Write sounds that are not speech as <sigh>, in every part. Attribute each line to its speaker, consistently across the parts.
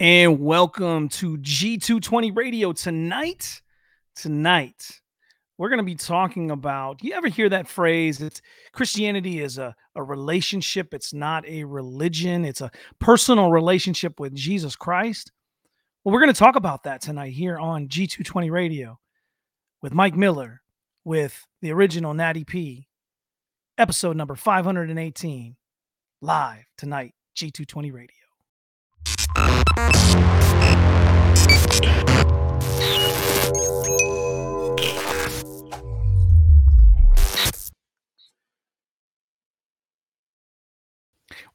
Speaker 1: and welcome to G220 Radio tonight. Tonight, we're going to be talking about. You ever hear that phrase? It's Christianity is a, a relationship, it's not a religion, it's a personal relationship with Jesus Christ. Well, we're going to talk about that tonight here on G220 Radio with Mike Miller, with the original Natty P, episode number 518, live tonight, G220 Radio.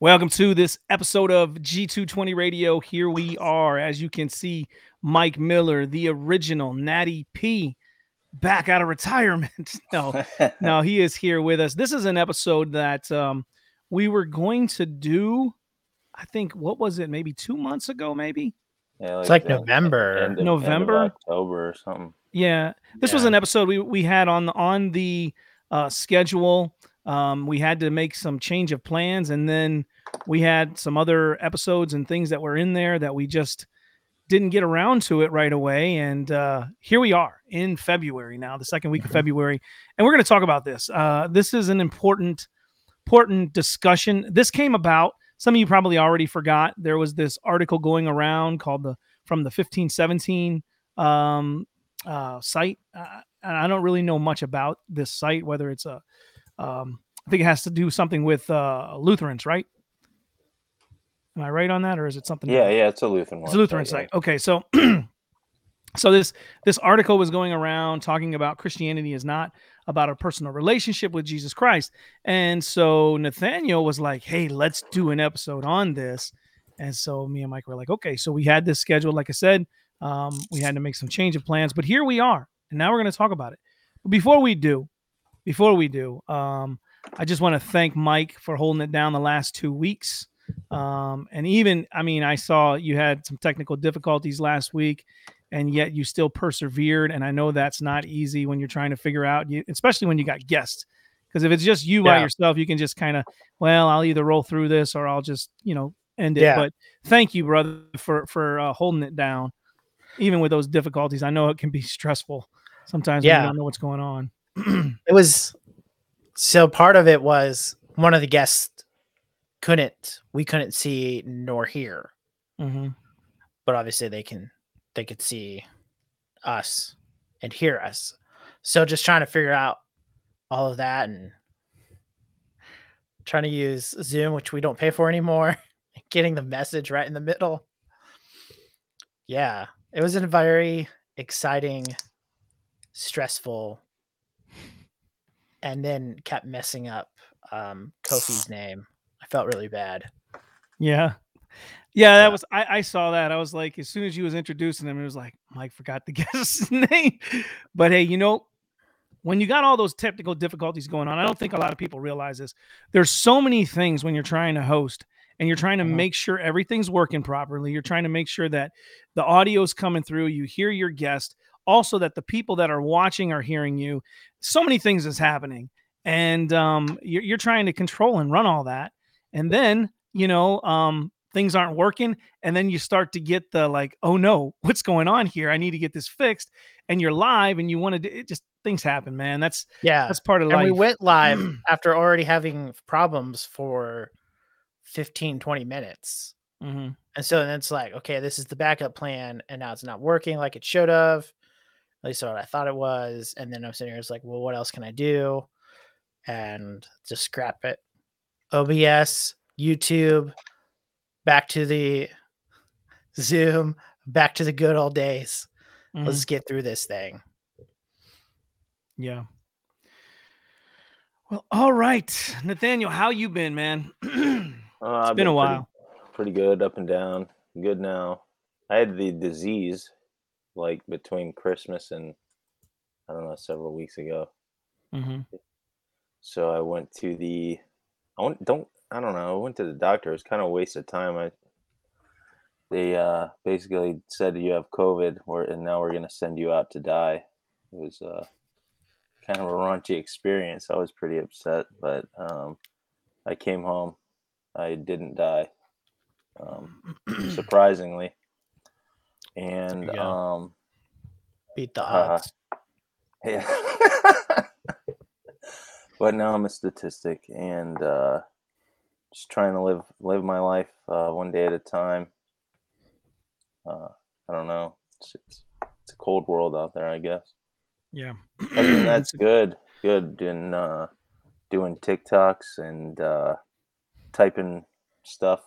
Speaker 1: Welcome to this episode of G220 Radio. Here we are, as you can see, Mike Miller, the original Natty P, back out of retirement. <laughs> no, <laughs> no, he is here with us. This is an episode that um, we were going to do I think what was it? Maybe two months ago, maybe.
Speaker 2: Yeah,
Speaker 3: It's like November.
Speaker 2: end of- end of
Speaker 1: November?
Speaker 2: October or something.
Speaker 1: Yeah, this was an episode we we had on on the uh, schedule. Um, we had to make some change of plans, and then we had some other episodes and things that were in there that we just didn't get around to it right away. And uh, here we are in February now, the second week of
Speaker 3: Mhm.
Speaker 1: February, and we're going to talk about this. Uh, this is an important important discussion. This came about. Some of you probably already forgot. There was this article going around called the from the 1517 um, uh, site. Uh, I don't really know much about this site, whether it's a, um, I think it has to do something with uh, Lutherans, right? Am I right on that, or is it something?
Speaker 2: Yeah, yeah, it's a Lutheran one.
Speaker 1: It's a Lutheran site. Okay, so <clears throat> so this this article was going around talking about Christianity is not about a personal relationship with Jesus Christ, and so Nathaniel was like, "Hey, let's do an episode on this." And so me and Mike were like, "Okay." So we had this scheduled. Like I said, um, we had to make some change of plans, but here we are, and now we're going to talk about it. But before we do, before we do, um, I just want to thank Mike for holding it down the last two weeks. Um, and even, I mean, I saw you had some technical difficulties last week, and yet you still persevered. And I know that's not easy when you're trying to figure out, especially when you got guests. Because if it's just you by yourself, you can just kind of, well, I'll either roll through this or I'll just, you know, end it.
Speaker 3: Yeah.
Speaker 1: But thank you, brother, for for uh, holding it down, even with those difficulties. I know it can be <laughs> stressful sometimes when
Speaker 3: Yeah.
Speaker 1: you don't know what's going on. <clears throat>
Speaker 3: It was so part of it was one of the guests couldn't we couldn't see nor hear,
Speaker 1: hmm
Speaker 3: but obviously they can they could see us and hear us. So just trying to figure out all of that and trying to use Zoom, which we don't pay for anymore, <laughs> getting the message right in the middle. Yeah, it was a very exciting, stressful, and then kept messing up um, Kofi's name. I felt really bad.
Speaker 1: Yeah. Yeah, that
Speaker 3: Yeah.
Speaker 1: was I, I saw that. I was like, as soon as you was introducing him, it was like, Mike forgot to <laughs> guess his name. But hey, you know, when you got all those technical difficulties going on, I don't think a lot of people realize this. There's so many things when you're trying to host and you're trying to
Speaker 3: Mhm.
Speaker 1: make sure everything's working properly. You're trying to make sure that the audio's coming through, you hear your guest, also that the people that are watching are hearing you. So many things is happening. And um, you're, you're trying to control and run all that. And then, you know, um, things aren't working. And then you start to get the like, oh no, <laughs> what's going on here? I need to get this fixed. And you're live and you want to, it just things happen, man. That's,
Speaker 3: Yeah.
Speaker 1: that's part of
Speaker 3: and
Speaker 1: life.
Speaker 3: we went live <clears throat> after already having problems for 15, 20 minutes.
Speaker 1: Mhm.
Speaker 3: And so then it's like, okay, this is the backup plan, and now it's not working like it should have. At least what I thought it was. And then I'm sitting here, it's like, well, what else can I do? And just scrap it. OBS, YouTube, back to the Zoom, back to the good old days.
Speaker 1: Mhm.
Speaker 3: Let's get through this thing.
Speaker 1: Yeah. Well, all right, Nathaniel, how you been, man? <clears throat>
Speaker 2: Uh, I've
Speaker 1: been a while.
Speaker 2: Pretty, good, up and down. Good now. I had the disease like between Christmas and I don't know several weeks ago.
Speaker 1: hmm
Speaker 2: So I went to the. I went, don't I don't know. I went to the doctor. It was kind of a waste of time. I they uh, basically said you have COVID, or and now we're gonna send you out to die. It was uh, kind of a raunchy experience. I was pretty upset, but um, I came home. I didn't die, um, <clears throat> surprisingly. and um,
Speaker 3: Beat the
Speaker 2: Uh,
Speaker 3: odds.
Speaker 2: yeah. <laughs> but now I'm a statistic and uh, just trying to live live my life uh, one day at a time. Uh, I don't know. It's, it's, it's a cold world out there, I guess.
Speaker 1: Yeah.
Speaker 2: Other than <clears throat> that's good. Good in uh, doing TikToks and uh, typing stuff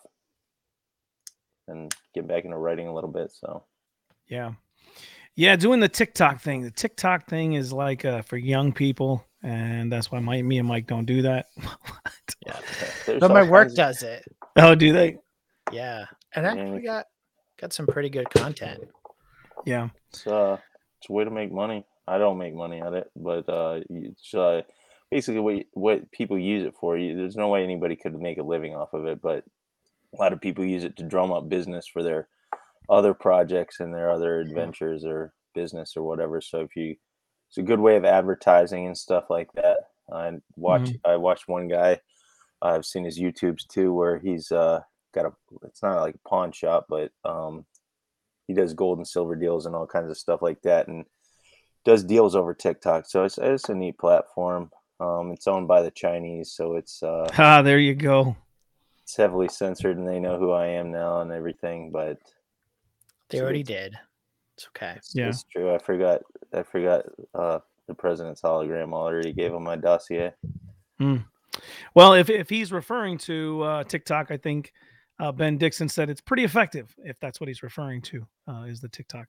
Speaker 2: and get back into writing a little bit. So
Speaker 1: Yeah. Yeah, doing the TikTok thing. The TikTok thing is like uh, for young people, and that's why my, me and Mike don't do that. <laughs>
Speaker 3: Yeah. <laughs> But my work
Speaker 2: of-
Speaker 3: does it.
Speaker 1: oh, do they?
Speaker 3: Yeah. And
Speaker 2: Yeah,
Speaker 3: actually got got some pretty good content.
Speaker 1: Yeah.
Speaker 2: It's uh, it's a way to make money. I don't make money at it, but uh, you- it's uh, basically what what people use it for. You, there's no way anybody could make a living off of it, but a lot of people use it to drum up business for their other projects and their other adventures or business or whatever. So if you, it's a good way of advertising and stuff like that. I watch. I watched one guy. I've seen his YouTubes too, where he's uh, got a. It's not like a pawn shop, but um, he does gold and silver deals and all kinds of stuff like that, and does deals over TikTok. So it's it's a neat platform. Um, it's owned by the Chinese, so it's uh, <laughs>
Speaker 1: Ah, there you go.
Speaker 2: it's heavily censored, and they know who I am now and everything. But
Speaker 3: They
Speaker 2: So
Speaker 3: already did. It's okay.
Speaker 2: it's,
Speaker 1: Yeah.
Speaker 2: it's true. I forgot. I forgot uh, the president's hologram. Already gave him my dossier.
Speaker 1: Well, if, if he's referring to uh, TikTok, I think uh, Ben Dixon said it's pretty effective, if that's what he's referring to, uh, is the TikTok.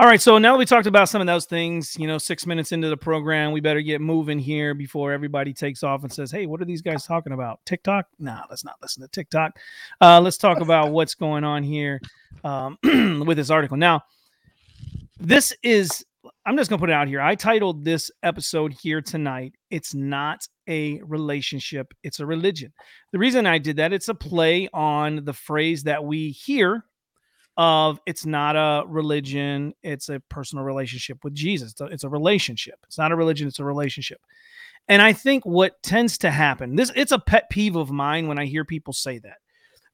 Speaker 1: All right. So now that we talked about some of those things, you know, six minutes into the program, we better get moving here before everybody takes off and says, hey, what are these guys talking about? TikTok? No, let's not listen to TikTok. Uh, let's talk about what's going on here um, <clears throat> with this article. Now, this is I'm just gonna put it out here. I titled this episode here tonight. It's not a relationship, it's a religion. The reason I did that, it's a play on the phrase that we hear of it's not a religion, it's a personal relationship with Jesus. It's a, it's a relationship. It's not a religion, it's a relationship. And I think what tends to happen, this it's a pet peeve of mine when I hear people say that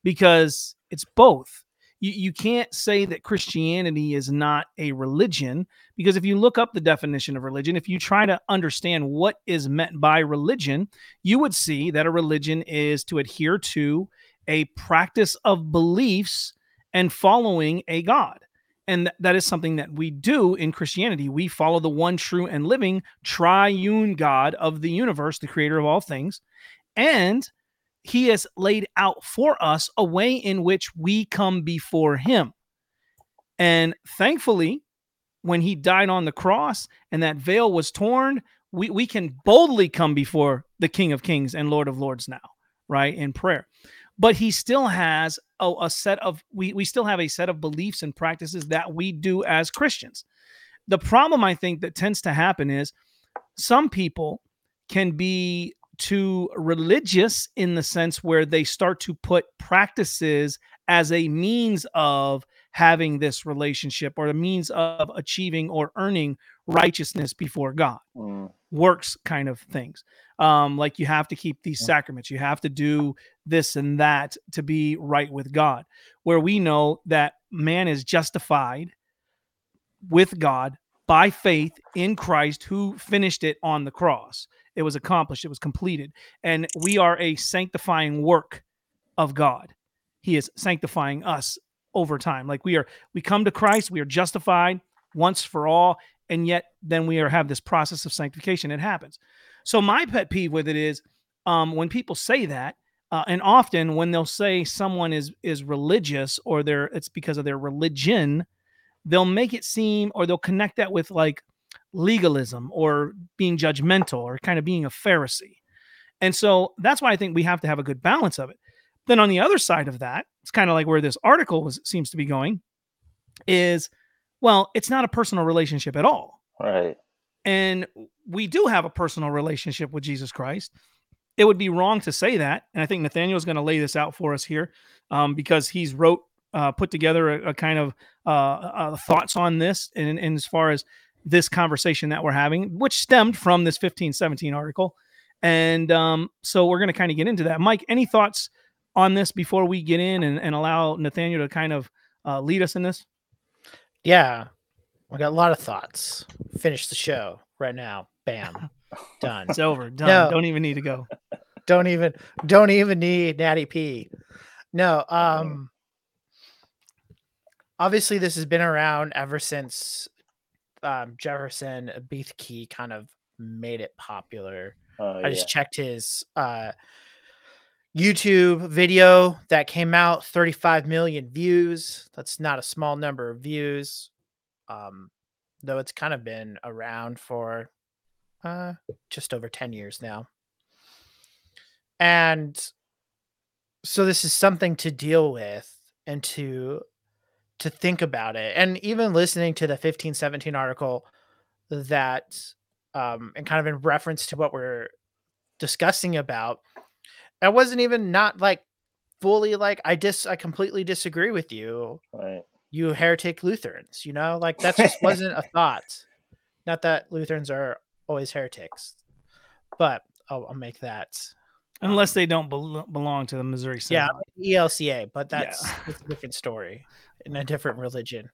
Speaker 1: because it's both you, you can't say that Christianity is not a religion because if you look up the definition of religion, if you try to understand what is meant by religion, you would see that a religion is to adhere to a practice of beliefs and following a God. And th- that is something that we do in Christianity. We follow the one true and living triune God of the universe, the creator of all things. And he has laid out for us a way in which we come before him. And thankfully, when he died on the cross and that veil was torn, we, we can boldly come before the King of Kings and Lord of Lords now, right? In prayer. But he still has a, a set of, we, we still have a set of beliefs and practices that we do as Christians. The problem I think that tends to happen is some people can be too religious in the sense where they start to put practices as a means of having this relationship or a means of achieving or earning righteousness before God
Speaker 2: Mm,
Speaker 1: works kind of things. Um, like you have to keep these sacraments, you have to do this and that to be right with God. Where we know that man is justified with God by faith in Christ who finished it on the cross. It was accomplished, it was completed. And we are a sanctifying work of God. He is sanctifying us over time. Like we are, we come to Christ, we are justified once for all, and yet then we are have this process of sanctification. It happens. So my pet peeve with it is um, when people say that, uh, and often when they'll say someone is is religious or they're it's because of their religion, they'll make it seem or they'll connect that with like legalism or being judgmental or kind of being a Pharisee. And so that's why I think we have to have a good balance of it. Then on the other side of that, it's kind of like where this article was seems to be going is well, it's not a personal relationship at all.
Speaker 2: right.
Speaker 1: And we do have a personal relationship with Jesus Christ. It would be wrong to say that. And I think Nathaniel is going to lay this out for us here um, because he's wrote, uh, put together a, a kind of uh, uh, thoughts on this and, and as far as this conversation that we're having, which stemmed from this 1517 article. And um, so we're going to kind of get into that. Mike, any thoughts on this before we get in and, and allow Nathaniel to kind of uh, lead us in this?
Speaker 3: Yeah. I got a lot of thoughts. Finish the show right now. Bam. <laughs> Done.
Speaker 1: It's over. Done.
Speaker 3: No.
Speaker 1: Don't even need to go. <laughs>
Speaker 3: don't even don't even need Natty P. No, um obviously this has been around ever since um Jefferson Bethke kind of made it popular.
Speaker 2: Oh,
Speaker 3: I
Speaker 2: yeah.
Speaker 3: just checked his uh YouTube video that came out 35 million views. That's not a small number of views. Um though it's kind of been around for uh just over 10 years now. And so this is something to deal with and to to think about it. And even listening to the 1517 article that um and kind of in reference to what we're discussing about, I wasn't even not like fully like I dis I completely disagree with you,
Speaker 2: Right.
Speaker 3: you heretic Lutherans, you know? Like that just <laughs> wasn't a thought. Not that Lutherans are always heretics, but I'll, I'll make that
Speaker 1: Unless they don't bel- belong to the Missouri
Speaker 3: yeah, ELCA, but that's,
Speaker 1: Yeah.
Speaker 3: that's a different story in a different religion.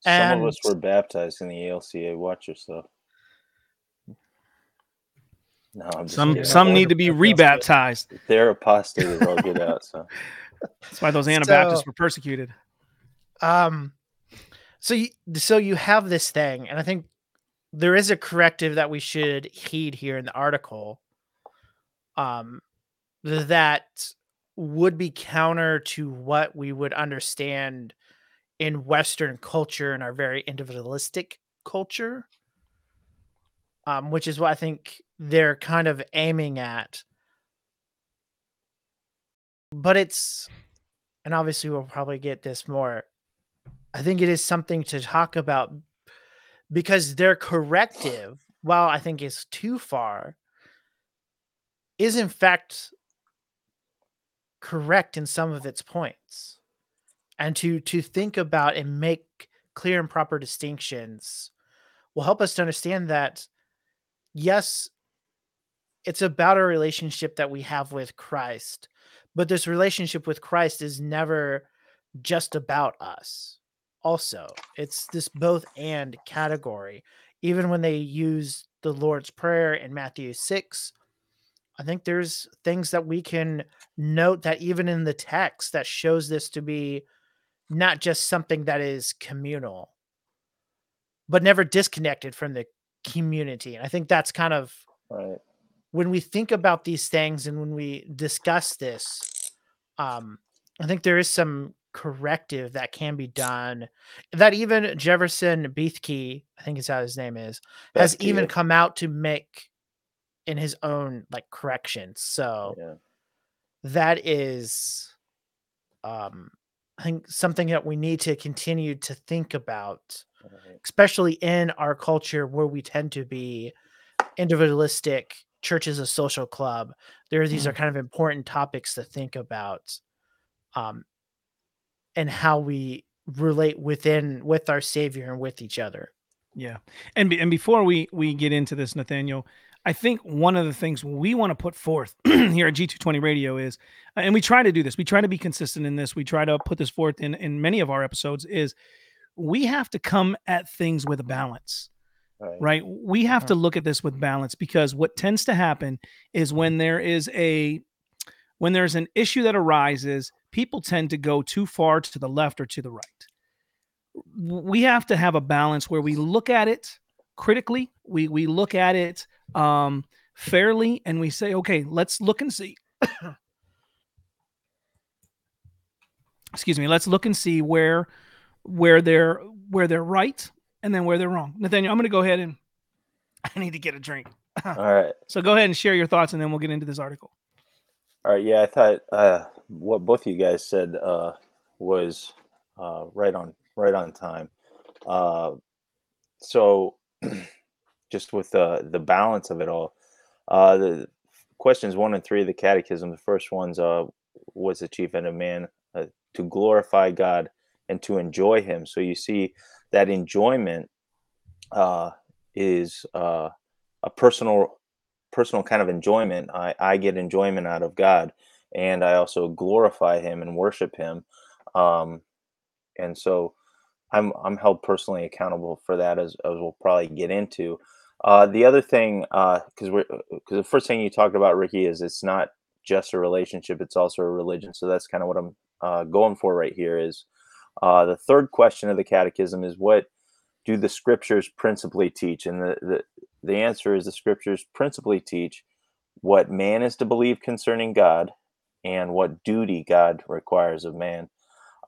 Speaker 2: Some of us were baptized in the ALCA. Watch yourself. No, I'm just
Speaker 1: Some
Speaker 2: kidding.
Speaker 1: some need to be
Speaker 3: Wonderful. That's
Speaker 1: rebaptized.
Speaker 2: They're apostated all get out. So <laughs>
Speaker 1: That's why those Anabaptists
Speaker 3: So-
Speaker 1: were persecuted.
Speaker 3: Um, so you, so you have this thing, and I think there is a corrective that we should heed here in the article. Um, that would be counter to what we would understand in Western culture and our very individualistic culture. Um, which is what I think they're kind of aiming at. But it's, and obviously we'll probably get this more. I think it is something to talk about because their corrective, while I think is too far, is in fact correct in some of its points. And to to think about and make clear and proper distinctions will help us to understand that yes, it's about a relationship that we have with Christ, but this relationship with Christ is never just about us. Also, it's this both and category. Even when they use the Lord's Prayer in Matthew 6, I think there's things that we can note that even in the text that shows this to be not just something that is communal, but never disconnected from the community. And I think that's kind of
Speaker 2: right.
Speaker 3: when we think about these things and when we discuss this, um, I think there is some corrective that can be done that even Jefferson Bethke, I think is how his name is, has even come out to make in his own like corrections. So
Speaker 2: Yeah.
Speaker 3: that is um I think something that we need to continue to think about
Speaker 2: right.
Speaker 3: especially in our culture where we tend to be individualistic church is a social club there these are kind of important topics to think about um and how we relate within with our savior and with each other
Speaker 1: Yeah, and be, and before we we get into this, Nathaniel, I think one of the things we want to put forth <clears throat> here at G220 Radio is, uh, and we try to do this, we try to be consistent in this, we try to put this forth in in many of our episodes, is we have to come at things with a balance,
Speaker 2: Right.
Speaker 1: right? We have to uh-huh. look at this with balance because what tends to happen is when there is a when there's an issue that arises, people tend to go too far to the left or to the right. We have to have a balance where we look at it critically, we we look at it um fairly and we say, okay, let's look and see. <coughs> Excuse me, let's look and see where where they're where they're right and then where they're wrong. Nathaniel, I'm going to go ahead and <laughs> I need to get a drink. <laughs>
Speaker 2: All right.
Speaker 1: So go ahead and share your thoughts and then we'll get into this article.
Speaker 2: All right. Yeah, I thought uh, what both of you guys said uh, was uh, right on right on time. Uh, so, <clears throat> just with the the balance of it all, uh, the questions one and three of the Catechism. The first one's uh, was the chief end of man uh, to glorify God and to enjoy Him. So you see that enjoyment uh, is uh, a personal personal kind of enjoyment. I, I get enjoyment out of God, and I also glorify Him and worship Him. Um, and so I'm I'm held personally accountable for that as, as we'll probably get into. Uh, the other thing, because uh, we're because the first thing you talked about, Ricky, is it's not just a relationship; it's also a religion. So that's kind of what I'm uh, going for right here. Is uh, the third question of the Catechism is what do the Scriptures principally teach? And the, the the answer is the Scriptures principally teach what man is to believe concerning God and what duty God requires of man.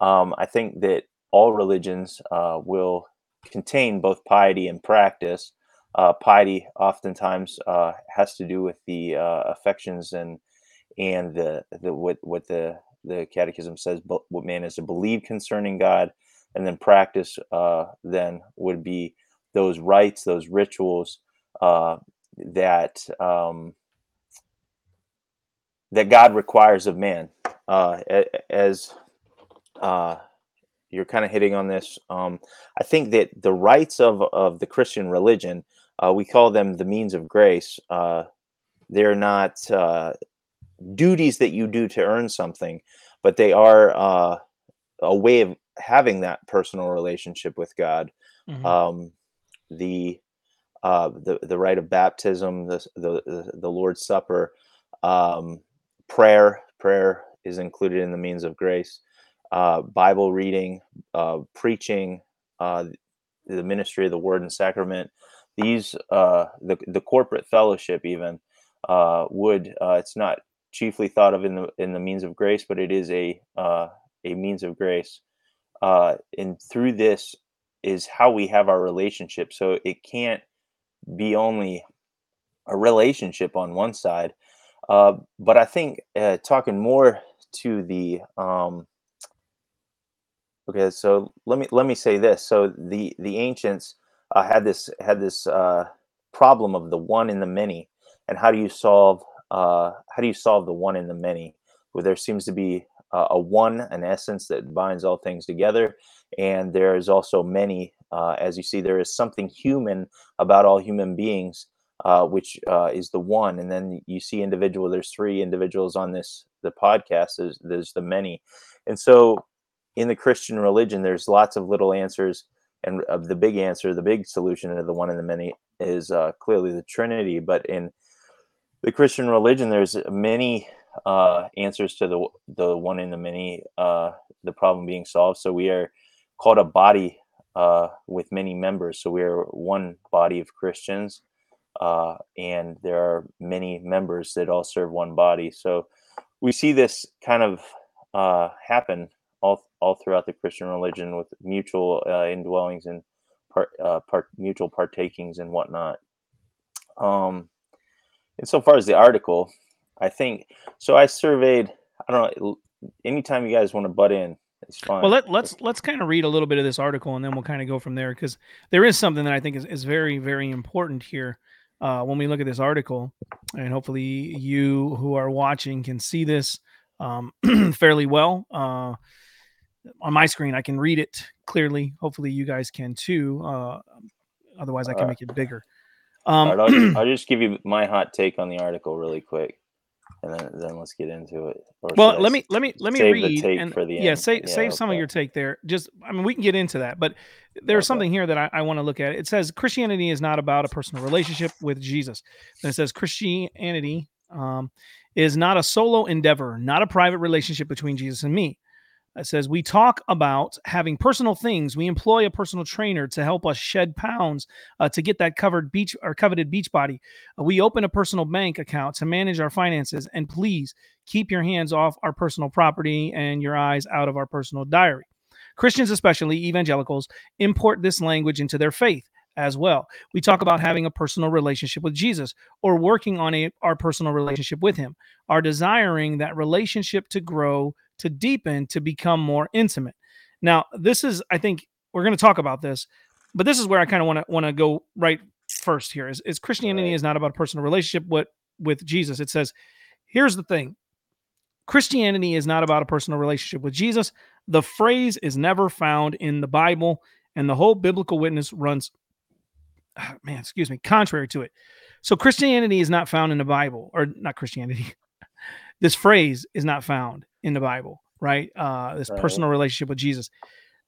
Speaker 2: Um, I think that all religions uh, will contain both piety and practice. Uh, piety oftentimes uh, has to do with the uh, affections and and the, the what what the the catechism says but what man is to believe concerning God, and then practice uh, then would be those rites, those rituals uh, that um, that God requires of man. as you're kind of hitting on this. Um, I think that the rites of of the Christian religion, uh, we call them the means of grace. Uh, they're not uh, duties that you do to earn something, but they are uh, a way of having that personal relationship with God. Mm-hmm. Um, the uh, the the rite of baptism, the the, the Lord's Supper, um, prayer. Prayer is included in the means of grace uh, Bible reading, uh, preaching, uh, the ministry of the Word and Sacrament. These uh, the the corporate fellowship even uh, would uh, it's not chiefly thought of in the in the means of grace, but it is a uh, a means of grace. uh, and through this is how we have our relationship. So it can't be only a relationship on one side. uh, but I think uh, talking more to the um, Okay, so let me let me say this. So the the ancients uh, had this had this uh, problem of the one in the many, and how do you solve uh, how do you solve the one in the many? Where there seems to be uh, a one, an essence that binds all things together, and there is also many. Uh, as you see, there is something human about all human beings, uh, which is the one. And then you see individual. There's three individuals on this the podcast. There's there's the many, and so in the Christian religion, there's lots of little answers, and the big answer, the big solution to the one in the many is uh, clearly the Trinity. But in the Christian religion, there's many uh, answers to the the one in the many. Uh, the problem being solved. So we are called a body uh, with many members. So we are one body of Christians, uh, and there are many members that all serve one body. So we see this kind of uh, happen all throughout the Christian religion with mutual uh, indwellings and part, uh, part mutual partakings and whatnot. Um, and so far as the article, I think so. I surveyed. I don't know. Anytime you guys want to butt in, it's fine.
Speaker 1: Well, let, let's let's kind of read a little bit of this article, and then we'll kind of go from there because there is something that I think is, is very very important here. Uh, when we look at this article, and hopefully you who are watching can see this um, <clears throat> fairly well. Uh, on my screen. I can read it clearly. Hopefully, you guys can too. Uh, otherwise, I can uh, make it bigger.
Speaker 2: Um, right, I'll, <clears throat> I'll, just give you my hot take on the article really quick, and then then let's get into it.
Speaker 1: well, let me let me let me read and for the yeah, save yeah, save okay. some of your take there. Just I mean, we can get into that, but there's okay. something here that I, I want to look at. It says Christianity is not about a personal relationship with Jesus. Then it says Christianity um, is not a solo endeavor, not a private relationship between Jesus and me. It says, We talk about having personal things. We employ a personal trainer to help us shed pounds uh, to get that covered beach or coveted beach body. Uh, we open a personal bank account to manage our finances. And please keep your hands off our personal property and your eyes out of our personal diary. Christians, especially evangelicals, import this language into their faith as well. We talk about having a personal relationship with Jesus or working on a, our personal relationship with Him, are desiring that relationship to grow, to deepen, to become more intimate. Now, this is, I think, we're going to talk about this, but this is where I kind of want to want to go right first. Here is, is Christianity is not about a personal relationship with with Jesus. It says, here's the thing. Christianity is not about a personal relationship with Jesus. The phrase is never found in the Bible, and the whole biblical witness runs ah, man, excuse me, contrary to it. So Christianity is not found in the Bible, or not Christianity. This phrase is not found in the Bible, right? Uh, this right. personal relationship with Jesus.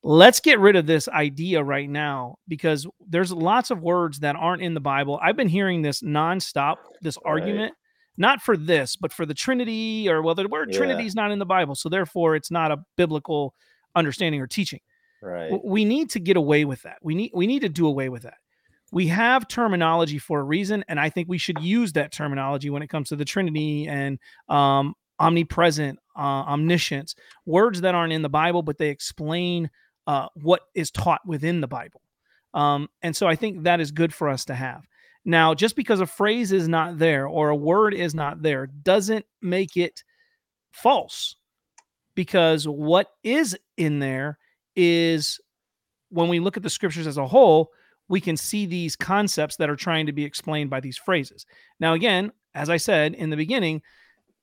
Speaker 1: let's get rid of this idea right now because there's lots of words that aren't in the Bible. I've been hearing this nonstop, this
Speaker 2: Right.
Speaker 1: argument, not for this, but for the Trinity, or well, the word
Speaker 2: Yeah.
Speaker 1: Trinity is not in the Bible, so therefore it's not a biblical understanding or teaching.
Speaker 2: Right.
Speaker 1: We need to get away with that. We need we need to do away with that. We have terminology for a reason, and I think we should use that terminology when it comes to the Trinity and um, omnipresent, uh, omniscience, words that aren't in the Bible, but they explain uh, what is taught within the Bible. Um, and so I think that is good for us to have. Now, just because a phrase is not there or a word is not there doesn't make it false, because what is in there is when we look at the scriptures as a whole, we can see these concepts that are trying to be explained by these phrases. Now, again, as I said in the beginning,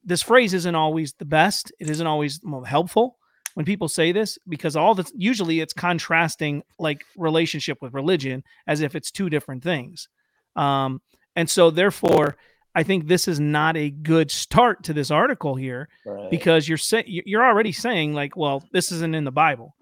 Speaker 1: this phrase isn't always the best. It isn't always helpful when people say this because all the usually it's contrasting like relationship with religion as if it's two different things. Um, and so, therefore, I think this is not a good start to this article here
Speaker 2: Right.
Speaker 1: because you're saying you're already saying like, well, this isn't in the Bible.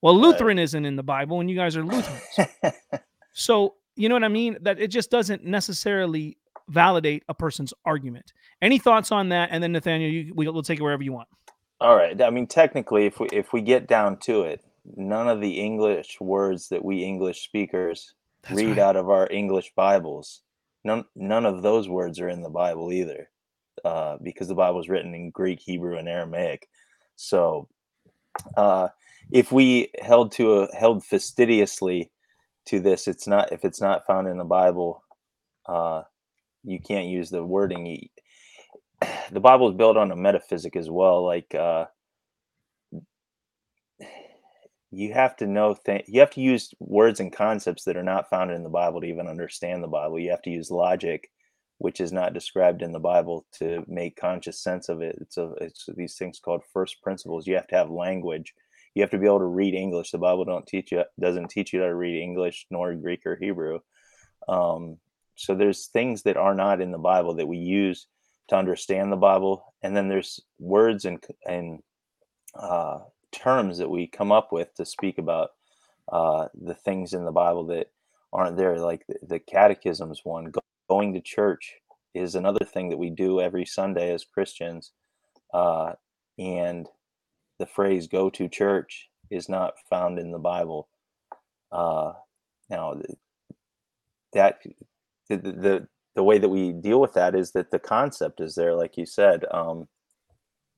Speaker 1: Well,
Speaker 2: Right.
Speaker 1: Lutheran isn't in the Bible, and you guys are Lutherans. <laughs> so you know what I mean? That it just doesn't necessarily validate a person's argument. Any thoughts on that? And then Nathaniel, you, we, we'll take it wherever you want.
Speaker 2: All right. I mean, technically, if we if we get down to it, none of the English words that we English speakers
Speaker 1: That's
Speaker 2: read
Speaker 1: right.
Speaker 2: out of our English Bibles, none none of those words are in the Bible either, uh, because the Bible is written in Greek, Hebrew, and Aramaic. So, uh, if we held to a held fastidiously to this, it's not if it's not found in the Bible, uh, you can't use the wording. The Bible is built on a metaphysic as well, like. Uh, you have to know th- you have to use words and concepts that are not found in the bible to even understand the bible you have to use logic which is not described in the bible to make conscious sense of it it's a it's these things called first principles you have to have language you have to be able to read english the bible don't teach you doesn't teach you how to read english nor greek or hebrew um, so there's things that are not in the bible that we use to understand the bible and then there's words and and uh, terms that we come up with to speak about uh, the things in the Bible that aren't there. Like the, the catechisms one, go, going to church is another thing that we do every Sunday as Christians. Uh, and the phrase go to church is not found in the Bible. Uh, now, that the, the, the, way that we deal with that is that the concept is there, like you said. Um,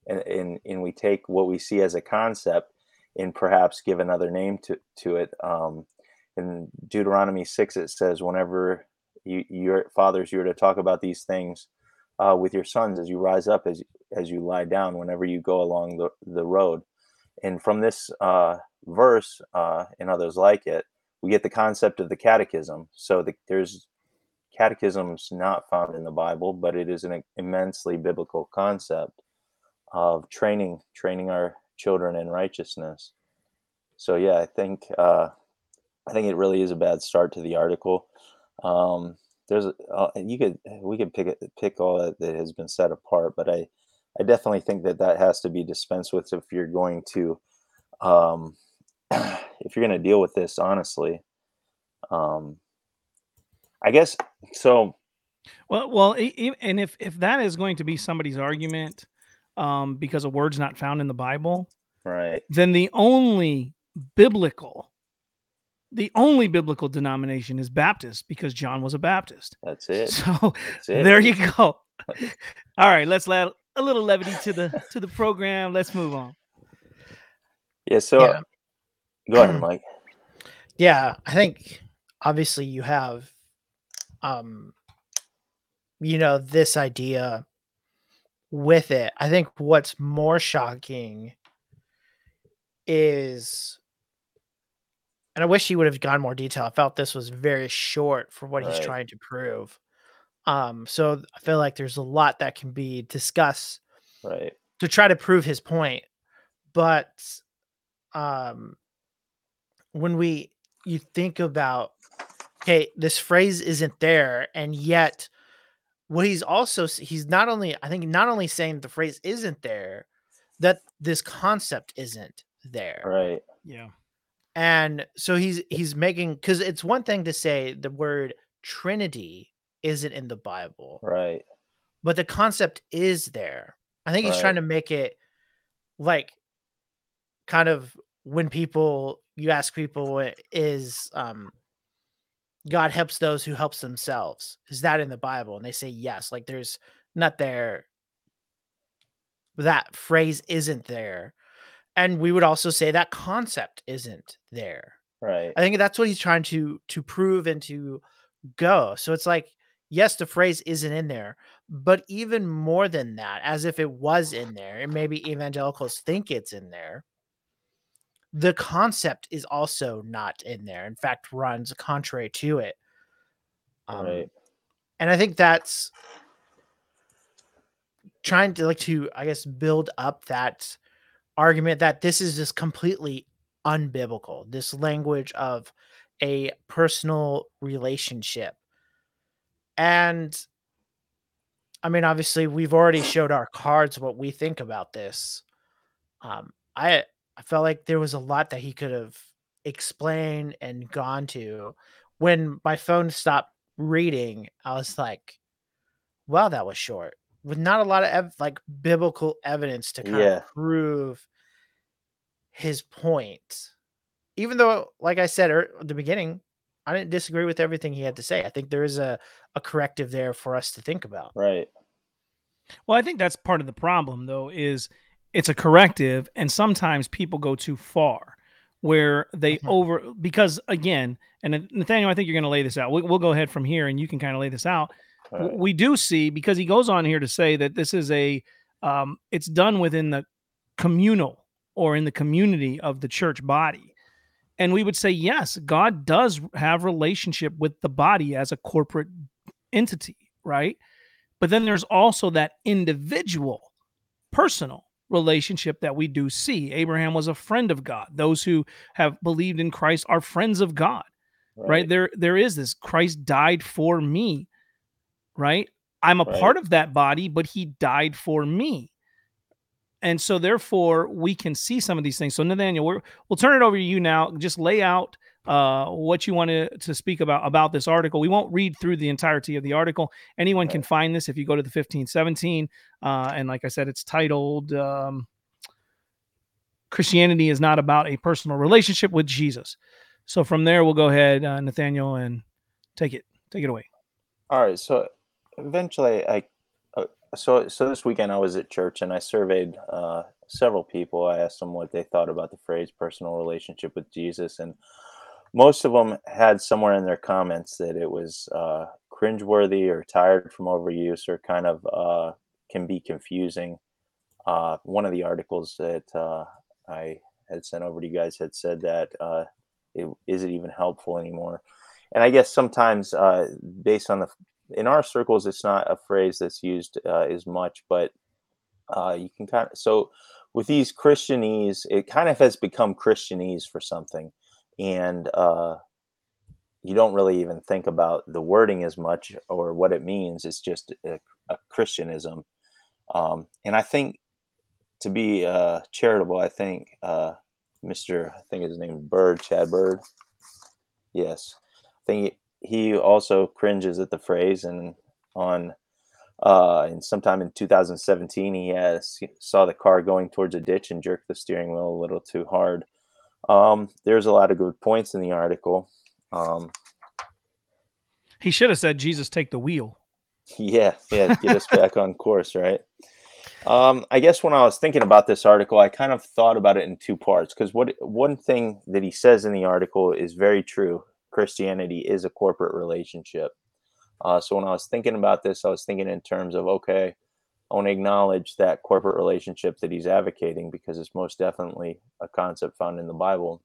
Speaker 2: and, and and we take what we see as a concept and perhaps give another name to to it. Um, in Deuteronomy six, it says, "Whenever you, your fathers, you are to talk about these things uh, with your sons as you rise up, as as you lie down, whenever you go along the the road." And from this uh, verse uh, and others like it, we get the concept of the catechism. So the, there's catechisms not found in the Bible, but it is an immensely biblical concept of training training our children in righteousness. So yeah, I think uh, I think it really is a bad start to the article. Um, there's uh, you could we could pick pick all that, that has been set apart, but I I definitely think that that has to be dispensed with if you're going to um, <clears throat> if you're going to deal with this honestly. Um, I guess so.
Speaker 1: Well, well, and if if that is going to be somebody's argument, um, because a word's not found in the Bible,
Speaker 2: Right.
Speaker 1: then the only biblical, the only biblical denomination is Baptist because John was a Baptist.
Speaker 2: That's it. <laughs>
Speaker 1: So
Speaker 2: That's it.
Speaker 1: there you go. <laughs> All right, let's let a little levity to the to the program. Let's move on.
Speaker 2: Yeah. So
Speaker 3: Yeah.
Speaker 2: go ahead, Mike. <clears throat>
Speaker 3: yeah i think obviously you have um you know this idea with it i think what's more shocking is and i wish he would have gone more detail i felt this was very short for what he's trying to prove um so i feel like there's a lot that can be discussed
Speaker 2: Right.
Speaker 3: to try to prove his point but um when we you think about okay this phrase isn't there and yet what he's also he's not only i think not only saying the phrase isn't there that this concept isn't there
Speaker 2: Right.
Speaker 1: Yeah.
Speaker 3: and so he's he's making because it's one thing to say the word Trinity isn't in the Bible,
Speaker 2: Right.
Speaker 3: but the concept is there. I think he's trying to make it like kind of when people you ask people "What is um God helps those who helps themselves. Is that in the Bible? And they say yes. Like there's not there. That phrase isn't there. And we would also say that concept isn't there.
Speaker 2: Right.
Speaker 3: I think that's what he's trying to to prove and to go. So it's like, yes, the phrase isn't in there, but even more than that, as if it was in there, and maybe evangelicals think it's in there, the concept is also not in there. In fact, runs contrary to it. Um,
Speaker 2: Right.
Speaker 3: and I think that's trying to like to, I guess, build up that argument that this is just completely unbiblical. This language of a personal relationship. And I mean, obviously, we've already showed our cards what we think about this. Um, I I felt like there was a lot that he could have explained and gone to. When my phone stopped reading, I was like, "Well, that was short." With not a lot of ev- like biblical evidence to kind
Speaker 2: Yeah.
Speaker 3: of prove his point. Even though, like I said at the beginning, I didn't disagree with everything he had to say. I think there is a, a corrective there for us to think about.
Speaker 2: Right.
Speaker 1: Well, I think that's part of the problem, though, is it's a corrective, and sometimes people go too far where they
Speaker 3: Mhm.
Speaker 1: over because again, and Nathaniel, I think you're going to lay this out. We, we'll go ahead from here, and you can kind of lay this out.
Speaker 2: Right.
Speaker 1: We do see because he goes on here to say that this is a um, it's done within the communal or in the community of the church body. And we would say, yes, God does have relationship with the body as a corporate entity, right? But then there's also that individual, personal relationship that we do see. Abraham was a friend of God. Those who have believed in Christ are friends of God, right? There, there is this Christ died for me, right? I'm a
Speaker 2: Right.
Speaker 1: part of that body, but he died for me. And so therefore we can see some of these things. So Nathaniel, we're, we'll turn it over to you now. Just lay out uh, what you wanted to, speak about about this article. We won't read through the entirety of the article. Anyone can find this if you go to the 1517. Uh, and like I said, it's titled um, Christianity is not about a personal relationship with Jesus. So from there, we'll go ahead, uh, Nathaniel, and take it take it away.
Speaker 2: All right. So eventually, I so so this weekend I was at church and I surveyed uh, several people. I asked them what they thought about the phrase "personal relationship with Jesus," and most of them had somewhere in their comments that it was uh, cringeworthy or tired from overuse or kind of uh, can be confusing. Uh, one of the articles that uh, I had sent over to you guys had said that uh, it isn't even helpful anymore. And I guess sometimes, uh, based on the in our circles, it's not a phrase that's used uh, as much, but uh, you can kind of so with these Christianese, it kind of has become Christianese for something, and uh, you don't really even think about the wording as much or what it means. It's just a, a Christianism, um, and I think to be uh, charitable, I think uh, Mr. I think his name is Bird, Chad Bird. Yes, I think he also cringes at the phrase, and on uh, and sometime in 2017, he has saw the car going towards a ditch and jerked the steering wheel a little too hard. Um, there's a lot of good points in the article. Um,
Speaker 1: He should have said, Jesus, take the wheel. <laughs>
Speaker 2: Yeah, yeah, get us back on course, right? Um, I guess when I was thinking about this article, I kind of thought about it in two parts because what one thing that he says in the article is very true. Christianity is a corporate relationship. Uh, so when I was thinking about this, I was thinking in terms of okay, I want to acknowledge that corporate relationship that he's advocating because it's most definitely a concept found in the Bible.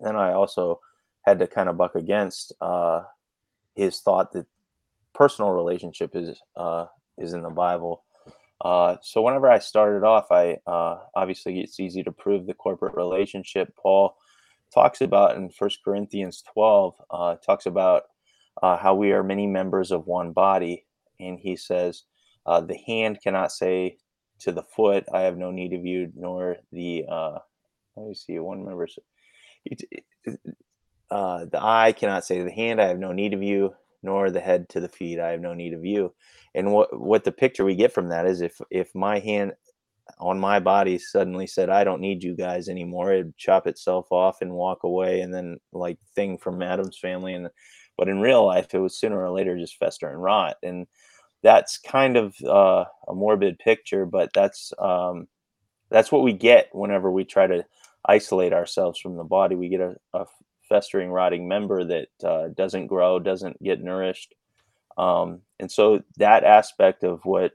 Speaker 2: And I also had to kind of buck against uh, his thought that personal relationship is uh, is in the Bible. Uh, so whenever I started off, I uh, obviously it's easy to prove the corporate relationship. Paul talks about in First Corinthians twelve uh, talks about uh, how we are many members of one body, and he says uh, the hand cannot say to the foot, "I have no need of you," nor the uh, let me see one member. uh, the eye cannot say to the hand, I have no need of you, nor the head to the feet, I have no need of you. And what what the picture we get from that is if if my hand on my body suddenly said, I don't need you guys anymore, it'd chop itself off and walk away and then like thing from Addams Family. And but in real life it was sooner or later just fester and rot. And that's kind of uh, a morbid picture, but that's um, that's what we get whenever we try to isolate ourselves from the body. We get a, a festering, rotting member that uh, doesn't grow, doesn't get nourished. Um, and so that aspect of what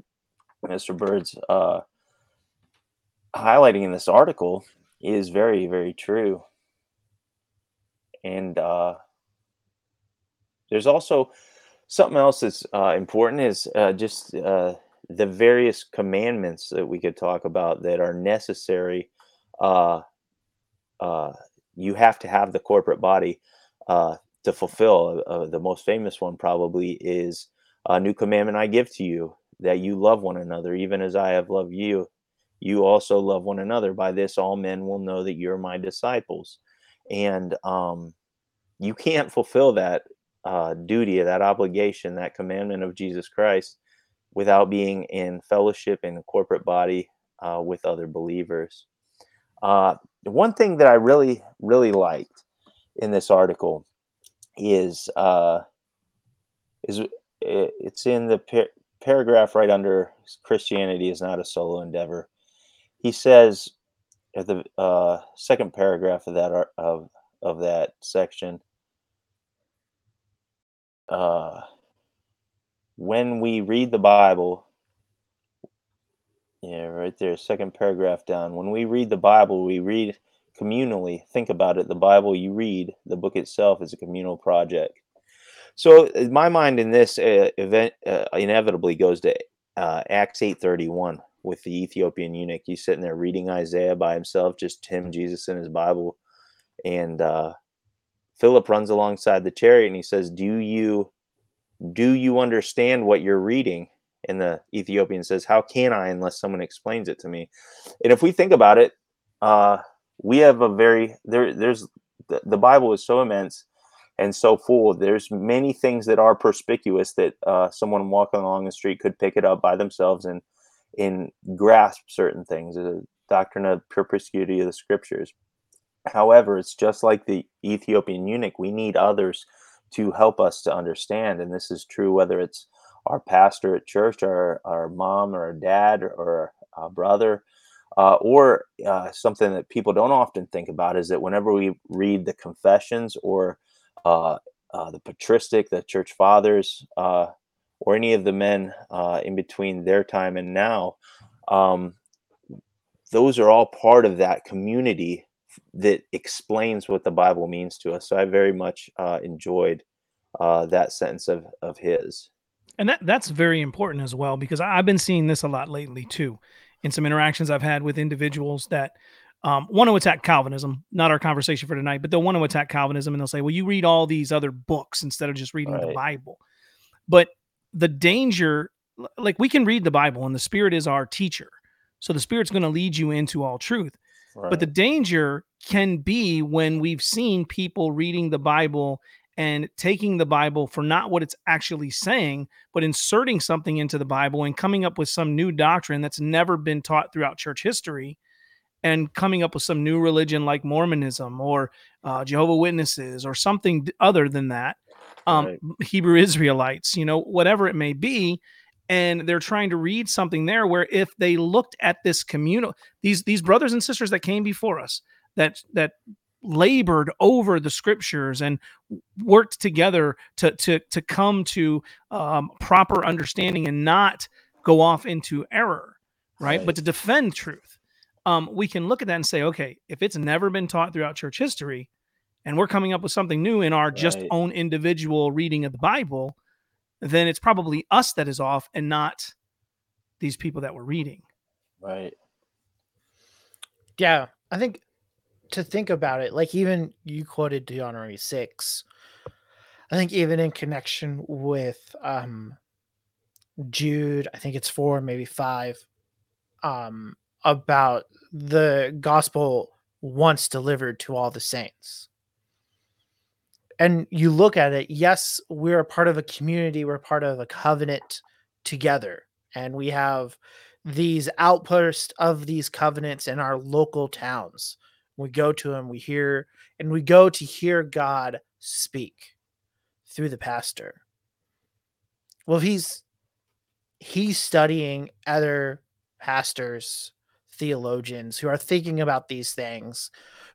Speaker 2: Mr. Bird's uh, highlighting in this article is very, very true. And uh, there's also something else that's uh, important is uh, just uh, the various commandments that we could talk about that are necessary uh, uh, you have to have the corporate body uh, to fulfill. The most famous one probably is a new commandment I give to you that you love one another, even as I have loved you. You also love one another. By this, all men will know that you're my disciples. And um, you can't fulfill that uh, duty, that obligation, that commandment of Jesus Christ without being in fellowship in a corporate body uh, with other believers. Uh, one thing that I really, really liked in this article is uh, is it's in the par- paragraph right under Christianity is not a solo endeavor. He says at the uh, second paragraph of that of of that section. Uh, when we read the Bible, yeah, right there, second paragraph down. When we read the Bible, we read communally. Think about it. The Bible you read, the book itself is a communal project. So my mind in this uh, event uh, inevitably goes to uh, Acts 8:31 with the Ethiopian eunuch. He's sitting there reading Isaiah by himself, just him, Jesus, in his Bible, and uh, Philip runs alongside the chariot and he says, "Do you do you understand what you're reading?" And the Ethiopian says, How can I unless someone explains it to me? And if we think about it, uh, we have a very, there, there's, the, the Bible is so immense and so full. There's many things that are perspicuous that uh, someone walking along the street could pick it up by themselves and, and grasp certain things. The doctrine of perspicuity of the scriptures. However, it's just like the Ethiopian eunuch. We need others to help us to understand. And this is true whether it's our pastor at church, our, our mom or our dad or our brother. Uh, or uh, something that people don't often think about is that whenever we read the confessions or uh, uh the patristic, the church fathers, uh, or any of the men uh, in between their time and now, um, those are all part of that community that explains what the Bible means to us. So I very much enjoyed that sentence of, of his
Speaker 1: and that that's very important as well because I've been seeing this a lot lately too, in some interactions I've had with individuals that um, want to attack Calvinism. Not our conversation for tonight, but they'll want to attack Calvinism and they'll say, "Well, you read all these other books instead of just reading right. the Bible." But the danger, like we can read the Bible, and the Spirit is our teacher, so the Spirit's going to lead you into all truth. Right. But the danger can be when we've seen people reading the Bible and taking the Bible for not what it's actually saying, but inserting something into the Bible and coming up with some new doctrine that's never been taught throughout church history and coming up with some new religion like Mormonism or uh, Jehovah Witnesses or something other than that, um, right. Hebrew Israelites, you know, whatever it may be. And they're trying to read something there where if they looked at this communal, these these brothers and sisters that came before us, that that labored over the scriptures and worked together to to to come to um, proper understanding and not go off into error, right? right. But to defend truth. Um, we can look at that and say, okay, if it's never been taught throughout church history, and we're coming up with something new in our right. just own individual reading of the Bible, then it's probably us that is off and not these people that we're reading.
Speaker 2: Right.
Speaker 3: Yeah, I think to think about it, like even you quoted Deuteronomy six. I think even in connection with um Jude, I think it's four, maybe five, um, about the gospel once delivered to all the saints. And you look at it, yes, we're a part of a community, we're part of a covenant together, and we have these outposts of these covenants in our local towns. We go to them, we hear, and we go to hear God speak through the pastor. Well, he's he's studying other pastors, theologians who are thinking about these things,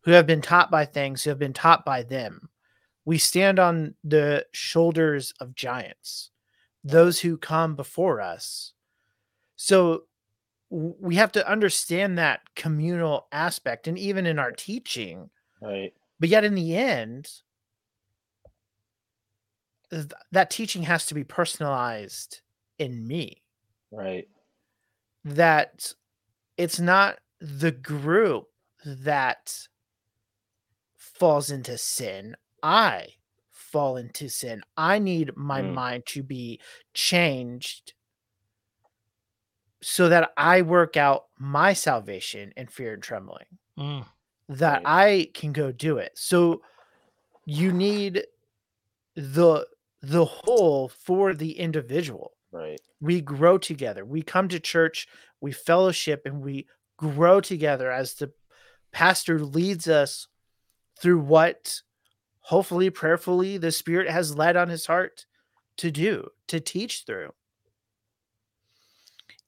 Speaker 3: who have been taught by things, who have been taught by them. We stand on the shoulders of giants, those who come before us. So we have to understand that communal aspect and even in our teaching
Speaker 2: right.
Speaker 3: but yet in the end th- that teaching has to be personalized in me.
Speaker 2: Right.
Speaker 3: That it's not the group that falls into sin i fall into sin i need my
Speaker 2: Mm.
Speaker 3: mind to be changed so that i work out my salvation in fear and trembling
Speaker 1: Mm.
Speaker 3: that
Speaker 2: Right.
Speaker 3: I can go do it. So you need the the whole for the individual.
Speaker 2: right
Speaker 3: We grow together. We come to church, we fellowship and we grow together as the pastor leads us through what hopefully prayerfully the spirit has led on his heart to do, to teach through.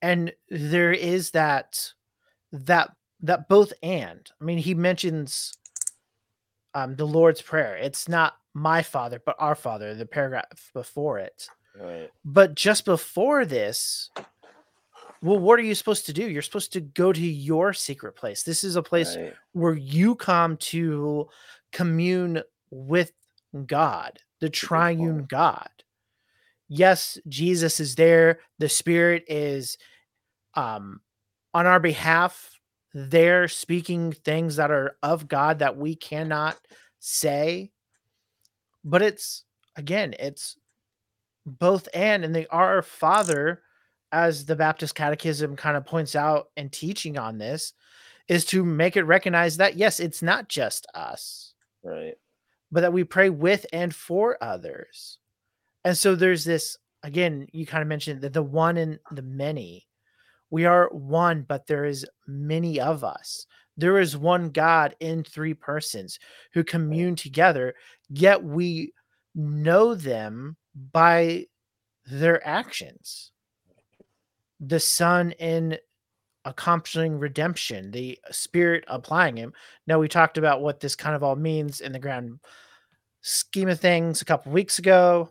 Speaker 3: And there is that that that both and. I mean, he mentions um the Lord's Prayer. It's not my father, but our father, the paragraph before it.
Speaker 2: right
Speaker 3: But just before this, well, what are you supposed to do? You're supposed to go to your secret place. This is a place
Speaker 2: right
Speaker 3: where you come to commune with God, the triune. God. Yes, Jesus is there. The Spirit is um, on our behalf, there speaking things that are of God that we cannot say. But it's again, it's both and, and they are our Father, as the Baptist Catechism kind of points out and teaching on this, is to make it recognize that yes, it's not just us,
Speaker 2: right
Speaker 3: but that we pray with and for others. And so there's this again, you kind of mentioned that the one and the many. We are one, but there is many of us. There is one God in three persons who commune together, yet we know them by their actions. The Son in accomplishing redemption, the Spirit applying Him. Now, we talked about what this kind of all means in the grand scheme of things a couple weeks ago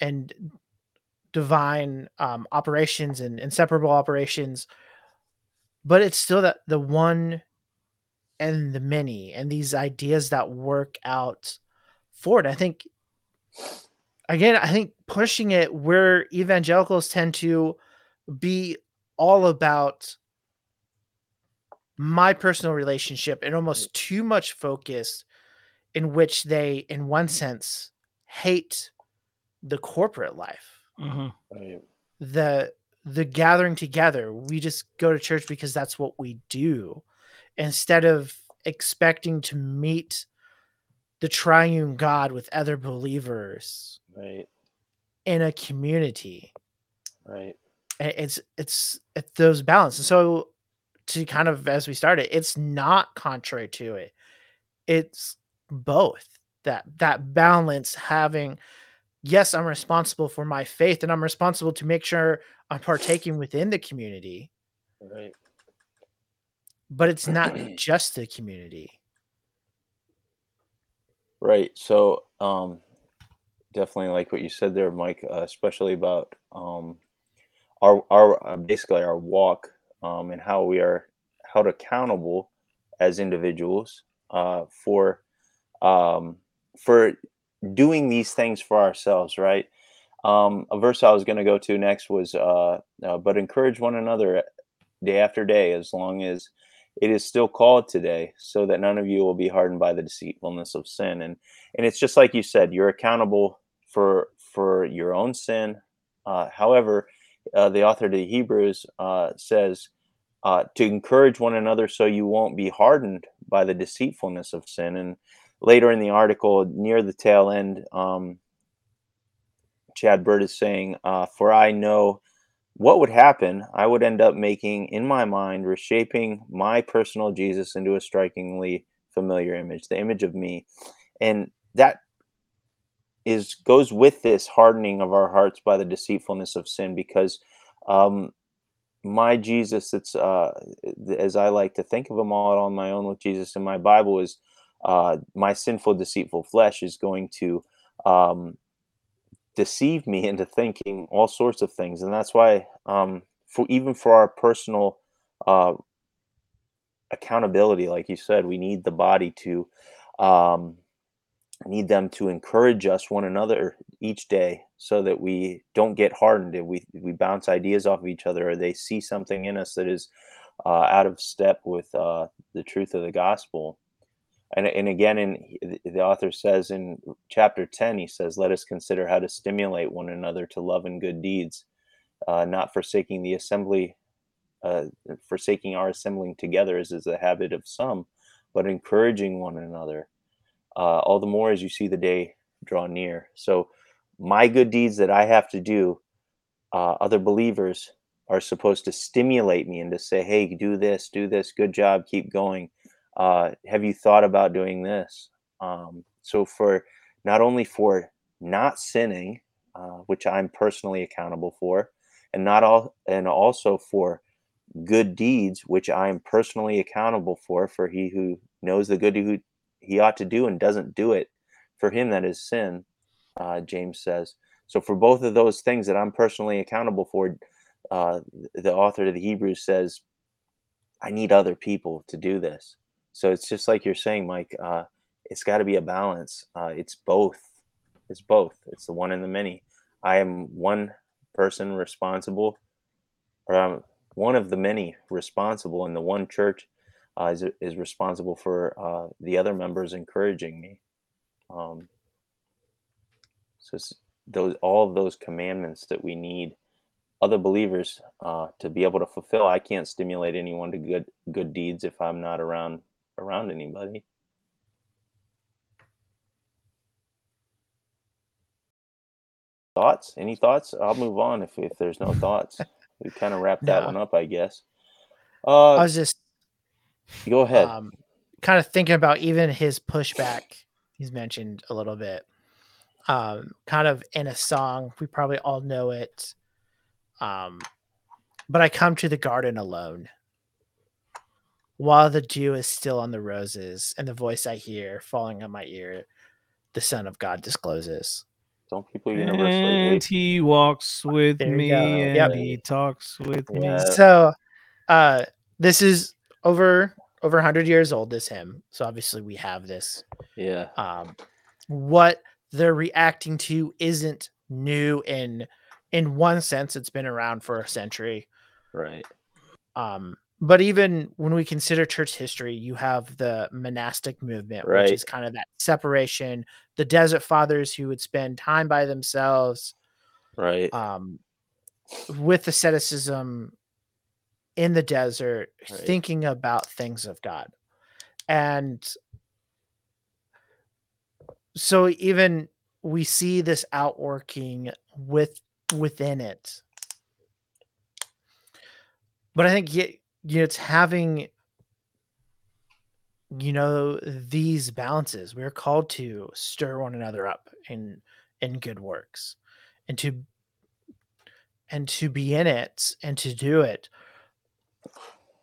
Speaker 3: and divine um, operations and inseparable operations but it's still that the one and the many and these ideas that work out for it i think again i think pushing it where evangelicals tend to be all about my personal relationship and almost too much focus in which they in one sense hate the corporate life.
Speaker 1: Mhm.
Speaker 2: right.
Speaker 3: The the gathering together. We just go to church because that's what we do. Instead of expecting to meet the triune god with other believers
Speaker 2: right.
Speaker 3: in a community.
Speaker 2: Right.
Speaker 3: And it's it's it's those balance and so to kind of as we started it's not contrary to it it's both that that balance having yes i'm responsible for my faith and i'm responsible to make sure i'm partaking within the community
Speaker 2: right
Speaker 3: but it's not <clears throat> just the community
Speaker 2: Right. So, um, definitely like what you said there, Mike, uh, especially about um, our our uh, basically our walk um, and how we are held accountable as individuals uh, for um, for doing these things for ourselves. Right. Um, a verse I was going to go to next was, uh, uh, "But encourage one another day after day, as long as." It is still called today, so that none of you will be hardened by the deceitfulness of sin. And and it's just like you said you're accountable for for your own sin uh, however uh, the author of the hebrews uh, says uh, to encourage one another so you won't be hardened by the deceitfulness of sin. And later in the article, near the tail end, um, Chad Bird is saying, uh, For I know what would happen. I would end up making, in my mind, reshaping my personal Jesus into a strikingly familiar image, the image of me. And that is goes with this hardening of our hearts by the deceitfulness of sin because um, my Jesus, it's uh, as I like to think of them all on my own with Jesus in my Bible, is uh, my sinful, deceitful flesh is going to um, deceive me into thinking all sorts of things, and that's why, um, for even for our personal uh, accountability, like you said, we need the body to um, need them to encourage us one another each day so that we don't get hardened and we we bounce ideas off of each other or they see something in us that is uh, out of step with uh, the truth of the gospel. And, and again in the author says in chapter 10 he says let us consider how to stimulate one another to love and good deeds uh, not forsaking the assembly uh, forsaking our assembling together as is the habit of some but encouraging one another uh, all the more as you see the day draw near. So, my good deeds that I have to do, uh, other believers are supposed to stimulate me and to say, hey, do this, do this, good job, keep going. Uh, have you thought about doing this? Um, so, for not only for not sinning, uh, which I'm personally accountable for, and not all, and also for good deeds, which I am personally accountable for, for he who knows the good who he ought to do and doesn't do it, for him that is sin, uh, James says. So for both of those things that I'm personally accountable for, uh, the author of the Hebrews says, I need other people to do this. So it's just like you're saying, Mike. Uh, it's got to be a balance. Uh, it's both. It's both. It's the one and the many. I am one person responsible, or I'm one of the many responsible in the one church uh, is, is responsible for uh, the other members encouraging me. Um, so those all of those commandments that we need other believers uh, to be able to fulfill. I can't stimulate anyone to good good deeds if I'm not around around anybody. Thoughts? Any thoughts? I'll move on if if there's no thoughts. We kind of wrap that no. one up, I guess.
Speaker 3: Uh, I was just
Speaker 2: Go ahead. Um,
Speaker 3: kind of thinking about even his pushback. He's mentioned a little bit. Um, kind of in a song. We probably all know it. Um, but I come to the garden alone. While the dew is still on the roses, and the voice I hear falling on my ear, the Son of God discloses.
Speaker 2: Don't people universally
Speaker 1: and he walks with me and yep. he talks with yeah. me.
Speaker 3: So uh this is over over 100 years old as him so obviously we have this.
Speaker 2: Yeah.
Speaker 3: Um what they're reacting to isn't new in in one sense it's been around for a century.
Speaker 2: Right.
Speaker 3: Um but even when we consider church history you have the monastic movement right. which is kind of that separation the desert fathers who would spend time by themselves.
Speaker 2: Right.
Speaker 3: Um with asceticism in the desert right. thinking about things of God. And so even we see this outworking with within it. But I think you know, it's having you know these balances. We're called to stir one another up in in good works and to and to be in it and to do it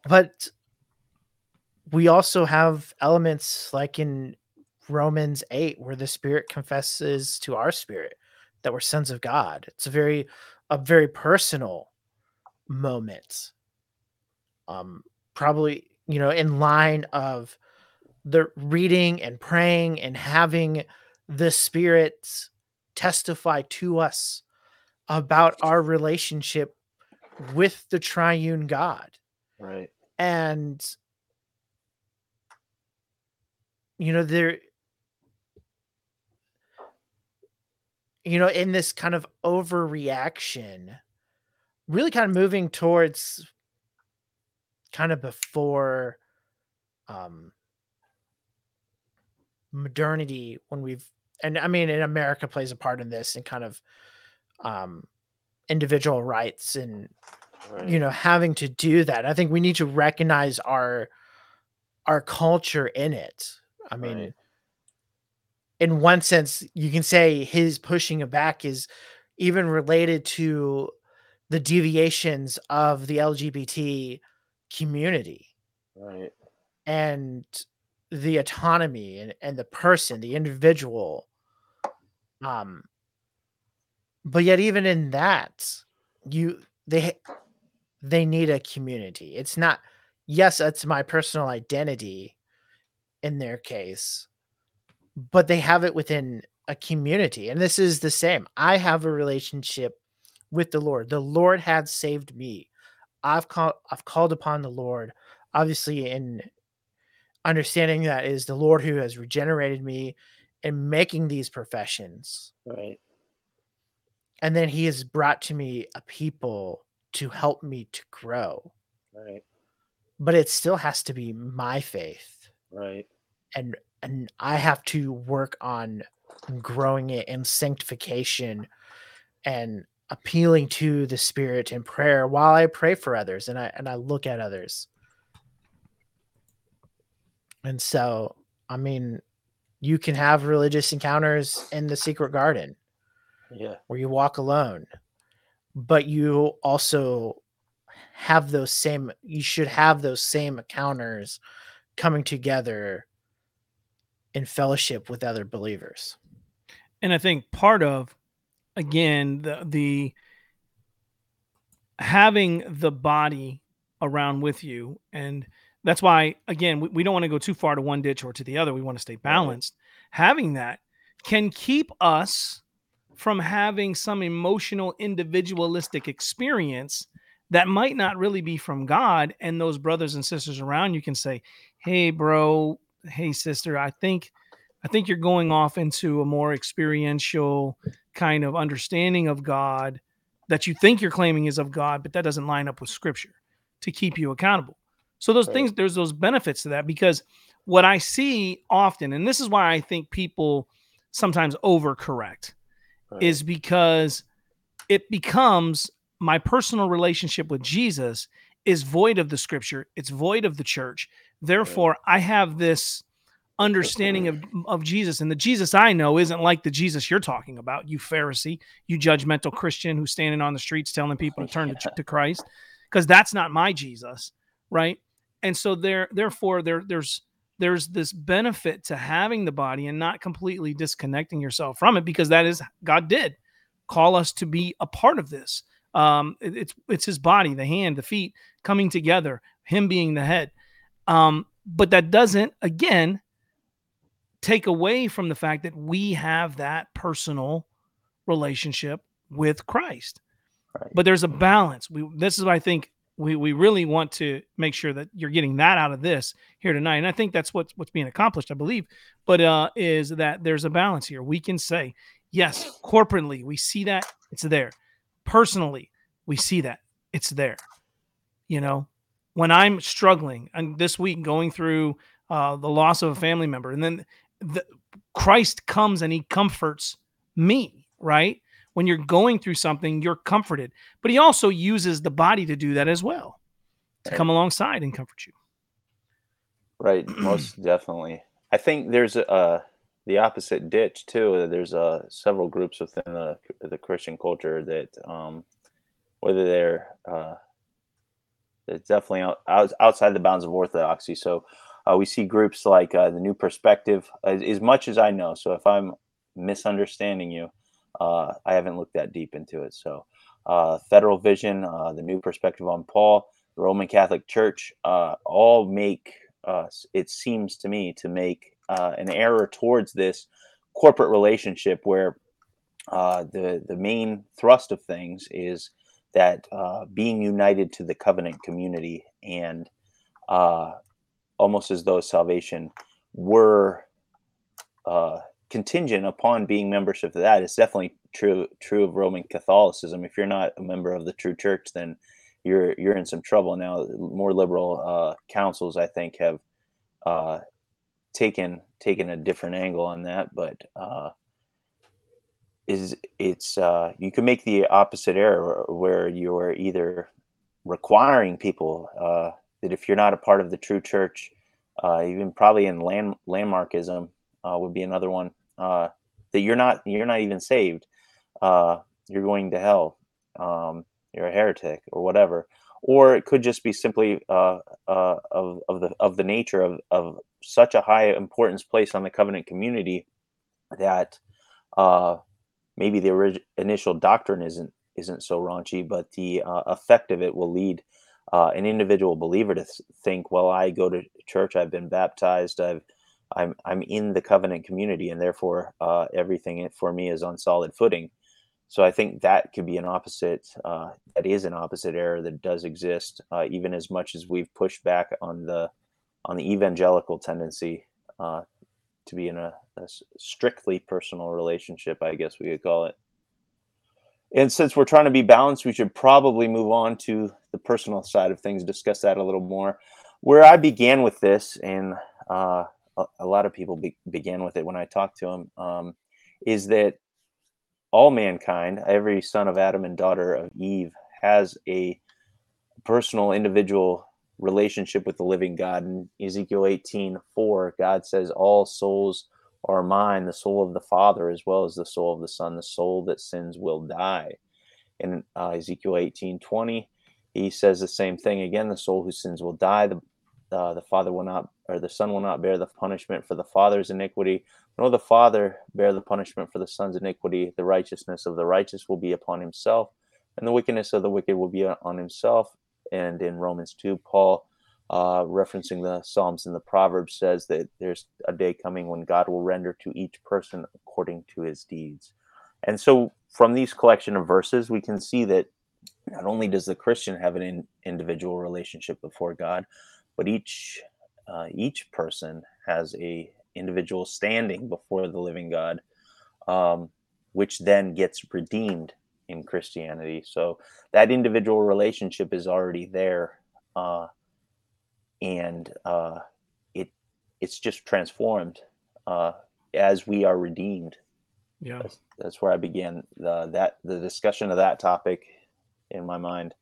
Speaker 3: but we also have elements like in Romans 8 where the spirit confesses to our spirit that we're sons of God. It's a very a very personal moment. Um probably, you know, in line of the reading and praying and having the spirit testify to us about our relationship with the triune God.
Speaker 2: Right.
Speaker 3: And you know, there you know, in this kind of overreaction, really kind of moving towards kind of before um modernity when we've and I mean, in America plays a part in this and kind of um, individual rights and
Speaker 2: Right.
Speaker 3: you know having to do that. I think we need to recognize our our culture in it. I mean,
Speaker 2: Right.
Speaker 3: in one sense, you can say his pushing it back is even related to the deviations of the LGBT community
Speaker 2: Right.
Speaker 3: and the autonomy and, and the person, the individual. Um, but yet even in that, you they they need a community. It's not yes, that's my personal identity in their case, but they have it within a community. And this is the same. I have a relationship with the Lord. The Lord has saved me. I've called I've called upon the Lord, obviously in understanding that is the Lord who has regenerated me and making these professions.
Speaker 2: Right.
Speaker 3: And then he has brought to me a people to help me to grow.
Speaker 2: Right.
Speaker 3: But it still has to be my faith.
Speaker 2: Right.
Speaker 3: And and I have to work on growing it in sanctification and appealing to the spirit in prayer while I pray for others and I and I look at others. And so, I mean, you can have religious encounters in the secret garden
Speaker 2: Yeah.
Speaker 3: where you walk alone, but you also have those same, you should have those same encounters coming together in fellowship with other believers.
Speaker 1: and I think part of again the the having the body around with you and that's why again we, we don't want to go too far to one ditch or to the other. We want to stay balanced. Having that can keep us from having some emotional individualistic experience that might not really be from god and those brothers and sisters around you can say hey bro hey sister i think I think you're going off into a more experiential kind of understanding of God that you think you're claiming is of God, but that doesn't line up with scripture to keep you accountable. So those
Speaker 2: Right.
Speaker 1: things, there's those benefits to that because what I see often, and this is why I think people sometimes overcorrect,
Speaker 2: Right.
Speaker 1: is because it becomes my personal relationship with Jesus is void of the scripture, it's void of the church. Therefore, I have this understanding of, of Jesus. And the Jesus I know isn't like the Jesus you're talking about, you Pharisee, you judgmental Christian who's standing on the streets telling <laughs> people to turn to, to Christ, because that's not my Jesus, right? And so there, therefore, there, there's there's this benefit to having the body and not completely disconnecting yourself from it because that is God did call us to be a part of this. Um, it- it's it's His body, the hand, the feet coming together, Him being the head. Um, but that doesn't, again, take away from the fact that we have that personal relationship with Christ.
Speaker 2: Right.
Speaker 1: But there's a balance. We this is what I think we we really want to make sure that you're getting that out of this here tonight. And I think that's what's what's being accomplished, I believe. But uh is that there's a balance here. We can say, yes, corporately, we see that it's there. Personally, we see that it's there. You know, when I'm struggling and this week going through uh, the loss of a family member, and then the, Christ comes and he comforts me, right? When you're going through something, you're comforted. But he also uses the body to do that as well, to
Speaker 2: Right.
Speaker 1: come alongside and comfort you.
Speaker 2: Right, most <clears throat> definitely. I think there's a uh, the opposite ditch too. There's uh, several groups within the the Christian culture that, um, whether they're uh, it's definitely out, out, outside the bounds of orthodoxy. So uh, we see groups like uh, the New Perspective, as, as much as I know. So if I'm misunderstanding you, I haven't looked that deep into it. So uh, Federal Vision, uh, the New Perspective on Paul, the Roman Catholic Church, uh, all make uh, it seems to me to make uh, an error towards this corporate relationship where uh, the the main thrust of things is that uh, being united to the covenant community and uh, almost as though salvation were uh, contingent upon being membership of that. It's definitely true true of Roman Catholicism. If you're not a member of the true church, then you're you're in some trouble. Now, more liberal uh, councils, I think, have uh, taken taken a different angle on that, but uh, is it's uh, you can make the opposite error where you're either requiring people uh, that if you're not a part of the true church, uh, even probably in land landmarkism uh, would be another one uh, that you're not you're not even saved, uh, you're going to hell, um, you're a heretic or whatever, or it could just be simply uh, uh, of of the of the nature of of such a high importance place on the covenant community that uh, maybe the orig- initial doctrine isn't isn't so raunchy, but the uh, effect of it will lead uh, an individual believer to th- think, well, I go to church, I've been baptized, I've I'm I'm in the covenant community, and therefore uh, everything for me is on solid footing. So I think that could be an opposite. Uh, that is an opposite error that does exist, uh, even as much as we've pushed back on the on the evangelical tendency uh, to be in a, a strictly personal relationship. I guess we could call it. And since we're trying to be balanced, we should probably move on to the personal side of things, discuss that a little more. Where I began with this, and uh, a, lot of people be, began with it when I talked to them, um, is that all mankind, every son of Adam and daughter of Eve, has a personal, individual relationship with the living God. In Ezekiel 18 4, God says, All souls are mine, the soul of the Father, as well as the soul of the Son. The soul that sins will die. In uh, Ezekiel 18 20, he says the same thing again the soul who sins will die. The, uh, the Father will not, or the Son will not bear the punishment for the Father's iniquity, nor the Father bear the punishment for the Son's iniquity. The righteousness of the righteous will be upon himself, and the wickedness of the wicked will be on himself. And in Romans 2, Paul, uh, referencing the Psalms and the Proverbs, says that there's a day coming when God will render to each person according to his deeds. And so, from these collection of verses, we can see that not only does the Christian have an in, individual relationship before God, but each uh, each person has a individual standing before the living God, um, which then gets redeemed in Christianity. So that individual relationship is already there, uh, and uh, it it's just transformed uh, as we are redeemed.
Speaker 1: Yeah,
Speaker 2: that's, that's where I began the, that the discussion of that topic in my mind.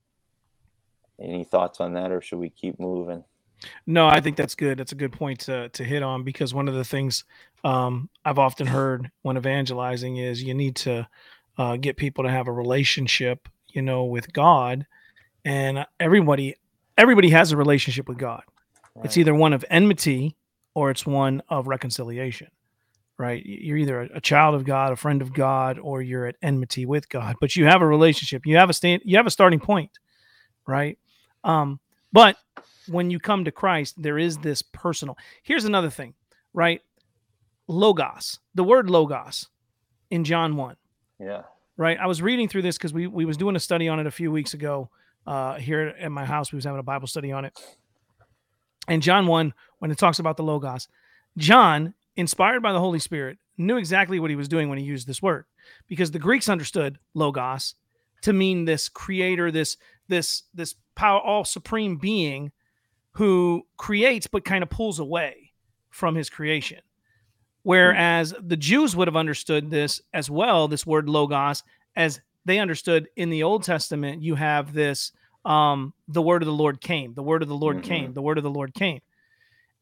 Speaker 2: Any thoughts on that, or should we keep moving?
Speaker 1: No, I think that's good. That's a good point to to hit on because one of the things um, I've often heard when evangelizing is you need to uh, get people to have a relationship, you know, with God, and everybody everybody has a relationship with God. Right. It's either one of enmity or it's one of reconciliation. Right? You're either a, a child of God, a friend of God, or you're at enmity with God. But you have a relationship. You have a stand. You have a starting point. Right? Um, but when you come to Christ, there is this personal. Here's another thing, right? Logos, the word logos in John 1.
Speaker 2: Yeah.
Speaker 1: Right. I was reading through this because we, we was doing a study on it a few weeks ago uh, here at my house. We was having a Bible study on it. And John 1, when it talks about the logos, John, inspired by the Holy Spirit, knew exactly what he was doing when he used this word because the Greeks understood logos to mean this creator, this this this power all supreme being who creates but kind of pulls away from his creation. Whereas the Jews would have understood this as well, this word logos, as they understood in the Old Testament, you have this um, the word of the Lord came, the word of the Lord mm-hmm. came, the word of the Lord came.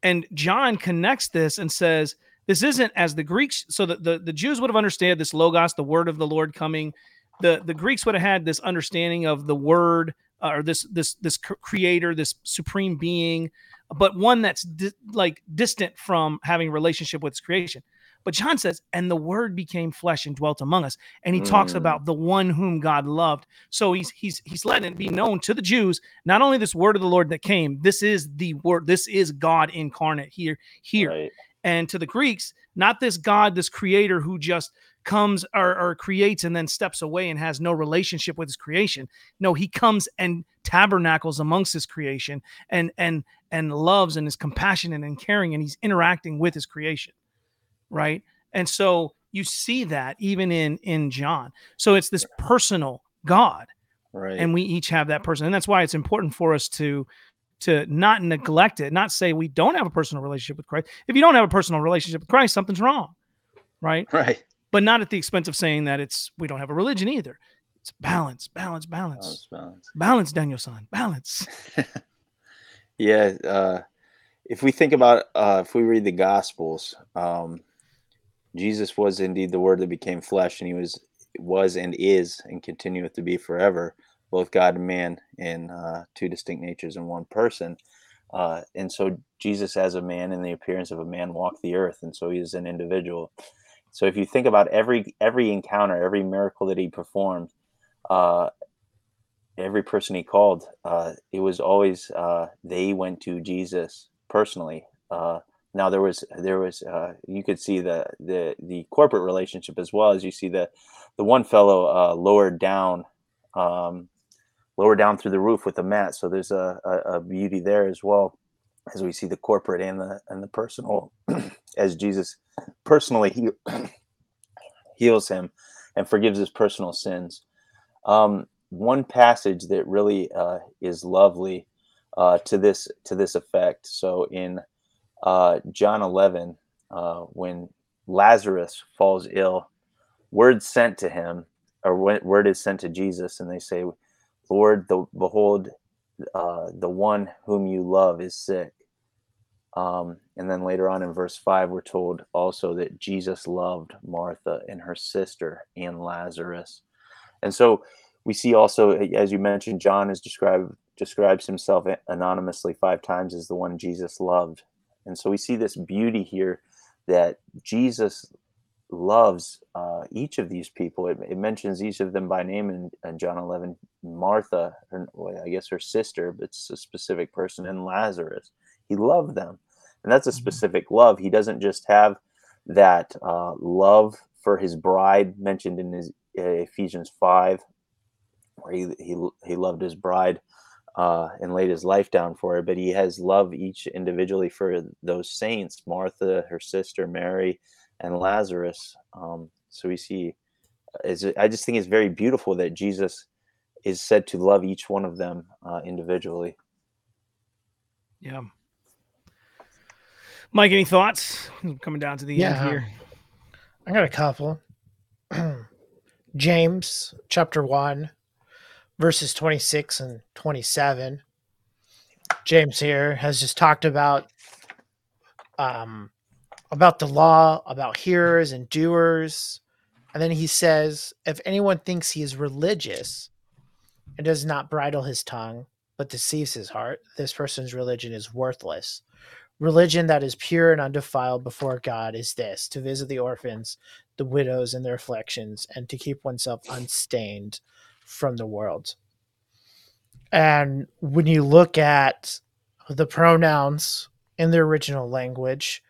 Speaker 1: And John connects this and says, this isn't as the Greeks, so the, the, the Jews would have understood this logos, the word of the Lord coming. The, the Greeks would have had this understanding of the word uh, or this this this creator, this supreme being, but one that's di- like distant from having relationship with creation. But John says, and the word became flesh and dwelt among us. And he mm. talks about the one whom God loved. So he's he's he's letting it be known to the Jews, not only this word of the Lord that came, this is the word, this is God incarnate here, here. Right. And to the Greeks, not this God, this creator who just comes or, or, creates and then steps away and has no relationship with his creation. No, he comes and tabernacles amongst his creation and and and loves and is compassionate and caring and he's interacting with his creation. Right. And so you see that even in in John. So it's this personal God.
Speaker 2: Right.
Speaker 1: And we each have that person. And that's why it's important for us to to not neglect it, not say we don't have a personal relationship with Christ. If you don't have a personal relationship with Christ, something's wrong, right? <laughs>
Speaker 2: Right.
Speaker 1: But not at the expense of saying that it's we don't have a religion either. It's balance, balance, balance,
Speaker 2: Balance, balance.
Speaker 1: balance, Daniel-san, balance. <laughs>
Speaker 2: Yeah. Uh, if we think about, uh, if we read the Gospels, um, Jesus was indeed the Word that became flesh, and He was was and is and continueth to be forever, both God and man in uh, two distinct natures in one person. Uh, and so Jesus, as a man in the appearance of a man, walked the earth, and so he is an individual. So if you think about every every encounter, every miracle that he performed, uh, every person he called, uh, it was always uh, they went to Jesus personally. Uh, now there was there was uh, you could see the the the corporate relationship as well as you see the the one fellow uh, lowered down um, lowered down through the roof with a mat. So there's a, a, a beauty there as well as we see the corporate and the and the personal <clears throat> as Jesus personally he <clears throat> heals him and forgives his personal sins. Um, one passage that really uh, is lovely uh, to this to this effect. So in uh, John 11, uh, when Lazarus falls ill, word sent to him, or word is sent to Jesus, and they say, "Lord, the, behold, uh, the one whom you love is sick." Um, and then later on in verse 5, we're told also that Jesus loved Martha and her sister and Lazarus. And so we see also, as you mentioned, John is described describes himself anonymously five times as the one Jesus loved. And so we see this beauty here that Jesus loves uh, each of these people. It, it, mentions each of them by name in, in John 11. Martha, her, well, I guess her sister, but it's a specific person, and Lazarus. He loved them and that's a mm-hmm. specific love. He doesn't just have that uh, love for his bride mentioned in his uh, Ephesians five, where he he he loved his bride uh, and laid his life down for her. But he has love each individually for those saints: Martha, her sister Mary, and Lazarus. Um, so we see. Is I just think it's very beautiful that Jesus is said to love each one of them uh, individually.
Speaker 1: Yeah. Mike, any thoughts? Coming down to the yeah, end here.
Speaker 3: I got a couple. <clears throat> James chapter 1, verses 26 and 27. James here has just talked about um about the law, about hearers and doers. And then he says, if anyone thinks he is religious and does not bridle his tongue, but deceives his heart, this person's religion is worthless. Religion that is pure and undefiled before God is this to visit the orphans, the widows, and their afflictions, and to keep oneself unstained from the world. And when you look at the pronouns in the original language,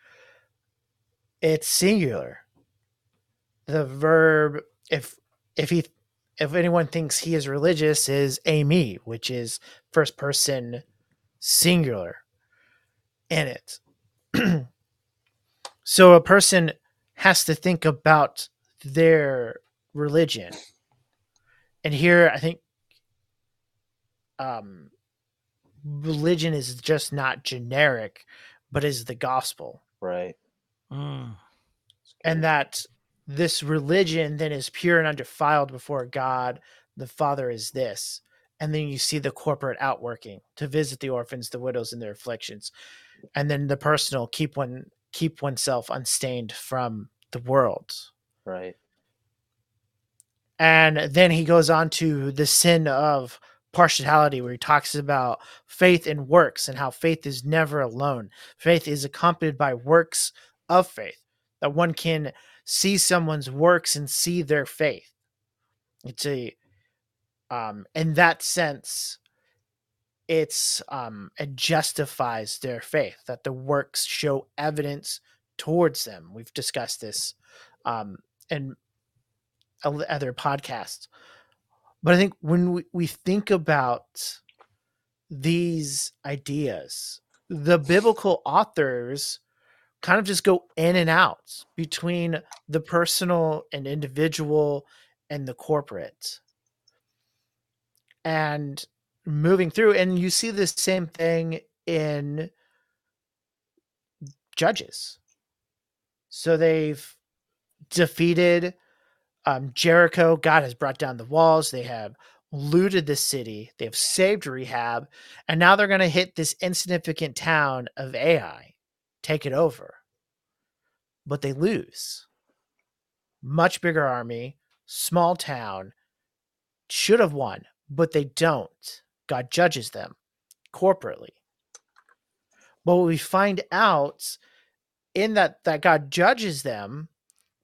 Speaker 3: it's singular. The verb, if if he if anyone thinks he is religious, is eimi, which is first person singular in it. <clears throat> so a person has to think about their religion. And here I think um religion is just not generic, but is the gospel.
Speaker 2: Right.
Speaker 1: Mm.
Speaker 3: And that this religion then is pure and undefiled before God the Father is this. And then you see the corporate outworking to visit the orphans, the widows, and their afflictions and then the personal keep one keep oneself unstained from the world
Speaker 2: right
Speaker 3: and then he goes on to the sin of partiality where he talks about faith and works and how faith is never alone faith is accompanied by works of faith that one can see someone's works and see their faith. It's a um in that sense it's um it justifies their faith that the works show evidence towards them. We've discussed this um in other podcasts. But i think when we, we think about these ideas the biblical authors kind of just go in and out between the personal and individual and the corporate. And moving through and you see the same thing in judges. So they've defeated um, jericho god has brought down the walls they have looted the city they have saved Rahab and now they're going to hit this insignificant town of ai take it over but they lose much bigger army small town should have won but they don't God judges them corporately. But what we find out in that that God judges them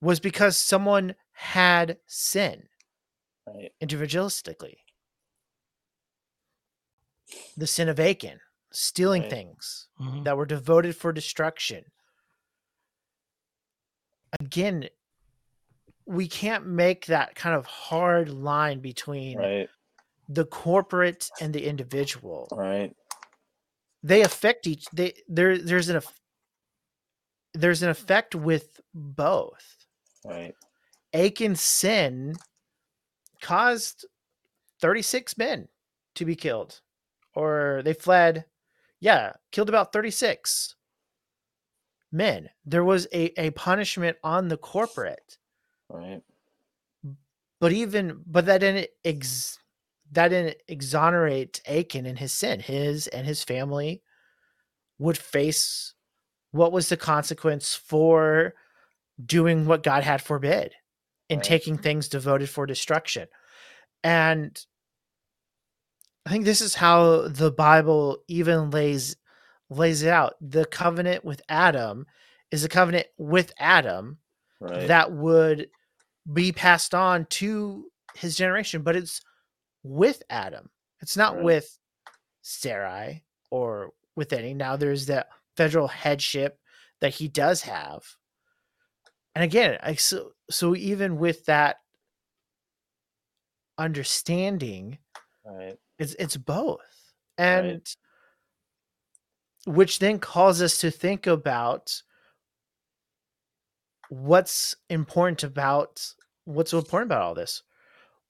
Speaker 3: was because someone had sin
Speaker 2: Right.
Speaker 3: individualistically. The sin of Achan, stealing
Speaker 2: Right.
Speaker 3: things
Speaker 1: Mhm.
Speaker 3: that were devoted for destruction. Again, we can't make that kind of hard line between
Speaker 2: Right.
Speaker 3: the corporate and the individual.
Speaker 2: Right.
Speaker 3: they affect each they there there's an there's an effect with both
Speaker 2: Right.
Speaker 3: achan's sin caused 36 men to be killed or they fled yeah killed about 36 men there was a, a punishment on the corporate
Speaker 2: Right.
Speaker 3: but even but that didn't ex that didn't exonerate Achan and his sin. His and his family would face what was the consequence for doing what God had forbid in
Speaker 2: Right.
Speaker 3: taking things devoted for destruction. And I think this is how the Bible even lays lays it out. The covenant with Adam is a covenant with Adam
Speaker 2: Right.
Speaker 3: that would be passed on to his generation, but it's with Adam. It's not
Speaker 2: Right.
Speaker 3: with Sarai or with any. Now there's that federal headship that he does have. And again, I so so even with that understanding,
Speaker 2: right.
Speaker 3: it's it's both.
Speaker 2: Right.
Speaker 3: Which then calls us to think about what's important about what's important about all this.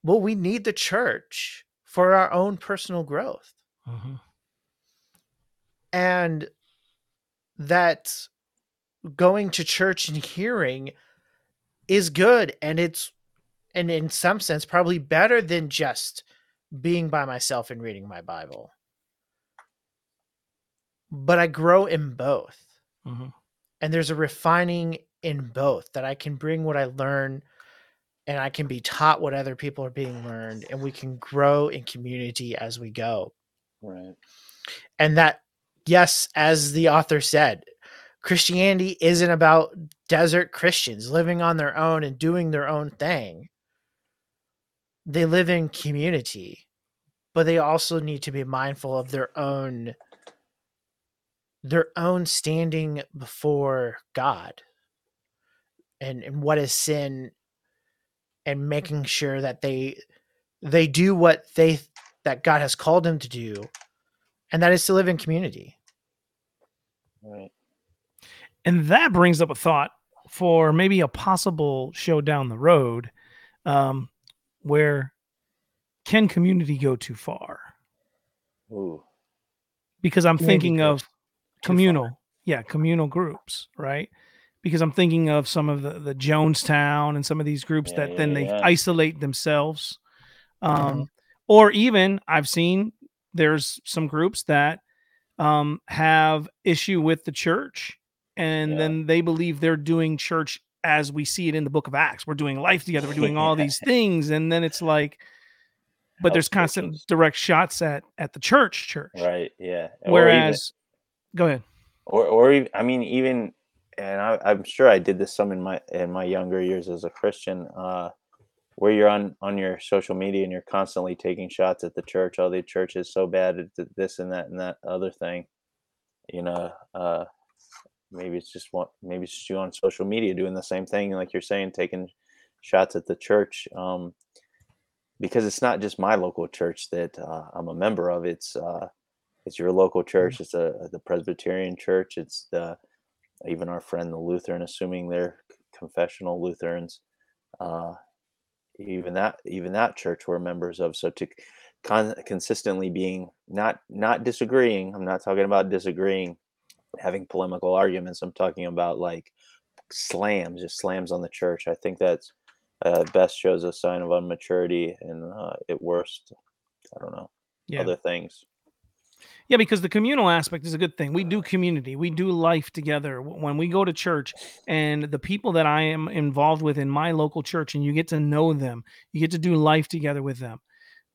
Speaker 3: Well, we need the church for our own personal growth.
Speaker 1: Mhm.
Speaker 3: And that going to church and hearing is good and it's and in some sense probably better than just being by myself and reading my bible but i grow in both
Speaker 1: Mhm.
Speaker 3: and there's a refining in both that i can bring what i learn and i can be taught what other people are being learned and we can grow in community as we go
Speaker 2: Right.
Speaker 3: and that yes as the author said christianity isn't about desert christians living on their own and doing their own thing they live in community but they also need to be mindful of their own their own standing before god and, and what is sin and making sure that they they do what they that god has called them to do and that is to live in community.
Speaker 2: Right.
Speaker 1: And that brings up a thought for maybe a possible show down the road um, where can community go too far?
Speaker 2: Ooh.
Speaker 1: Because I'm
Speaker 3: Community
Speaker 1: thinking
Speaker 3: goes
Speaker 1: of communal, yeah, communal groups, right? Because I'm thinking of some of the, the Jonestown and some of these groups
Speaker 2: Yeah,
Speaker 1: that
Speaker 2: yeah,
Speaker 1: then they
Speaker 2: yeah.
Speaker 1: isolate themselves. Um,
Speaker 3: Mhm.
Speaker 1: Or even I've seen there's some groups that um, have issue with the church and then they believe they're doing church as we see it in the book of Acts. We're doing life together, we're doing all these <laughs> things. And then it's like, but there's constant direct shots at at the church church.
Speaker 2: Right. Yeah. Even-
Speaker 1: Whereas, go ahead.
Speaker 2: or or I mean even and I, I'm sure I did this some in my in my younger years as a Christian, uh, where you're on on your social media and you're constantly taking shots at the church. Oh, the church is so bad at this and that and that other thing. You know, uh, maybe it's just one. Maybe it's just you on social media doing the same thing, like you're saying, taking shots at the church. Um, because it's not just my local church that uh, I'm a member of. It's uh, it's your local church. It's a the Presbyterian church. It's the even our friend the Lutheran, assuming they're confessional Lutherans. Uh, even that even that church we're members of. So to con- consistently being not not disagreeing. I'm not talking about disagreeing, having polemical arguments. I'm talking about like slams, just slams on the church. I think that's uh, best shows a sign of immaturity, and uh, at worst, I don't know,
Speaker 1: Yeah.
Speaker 2: other things.
Speaker 1: Yeah, because the communal aspect is a good thing. We do community, we do life together. When we go to church, and the people that I am involved with in my local church, and you get to know them, you get to do life together with them.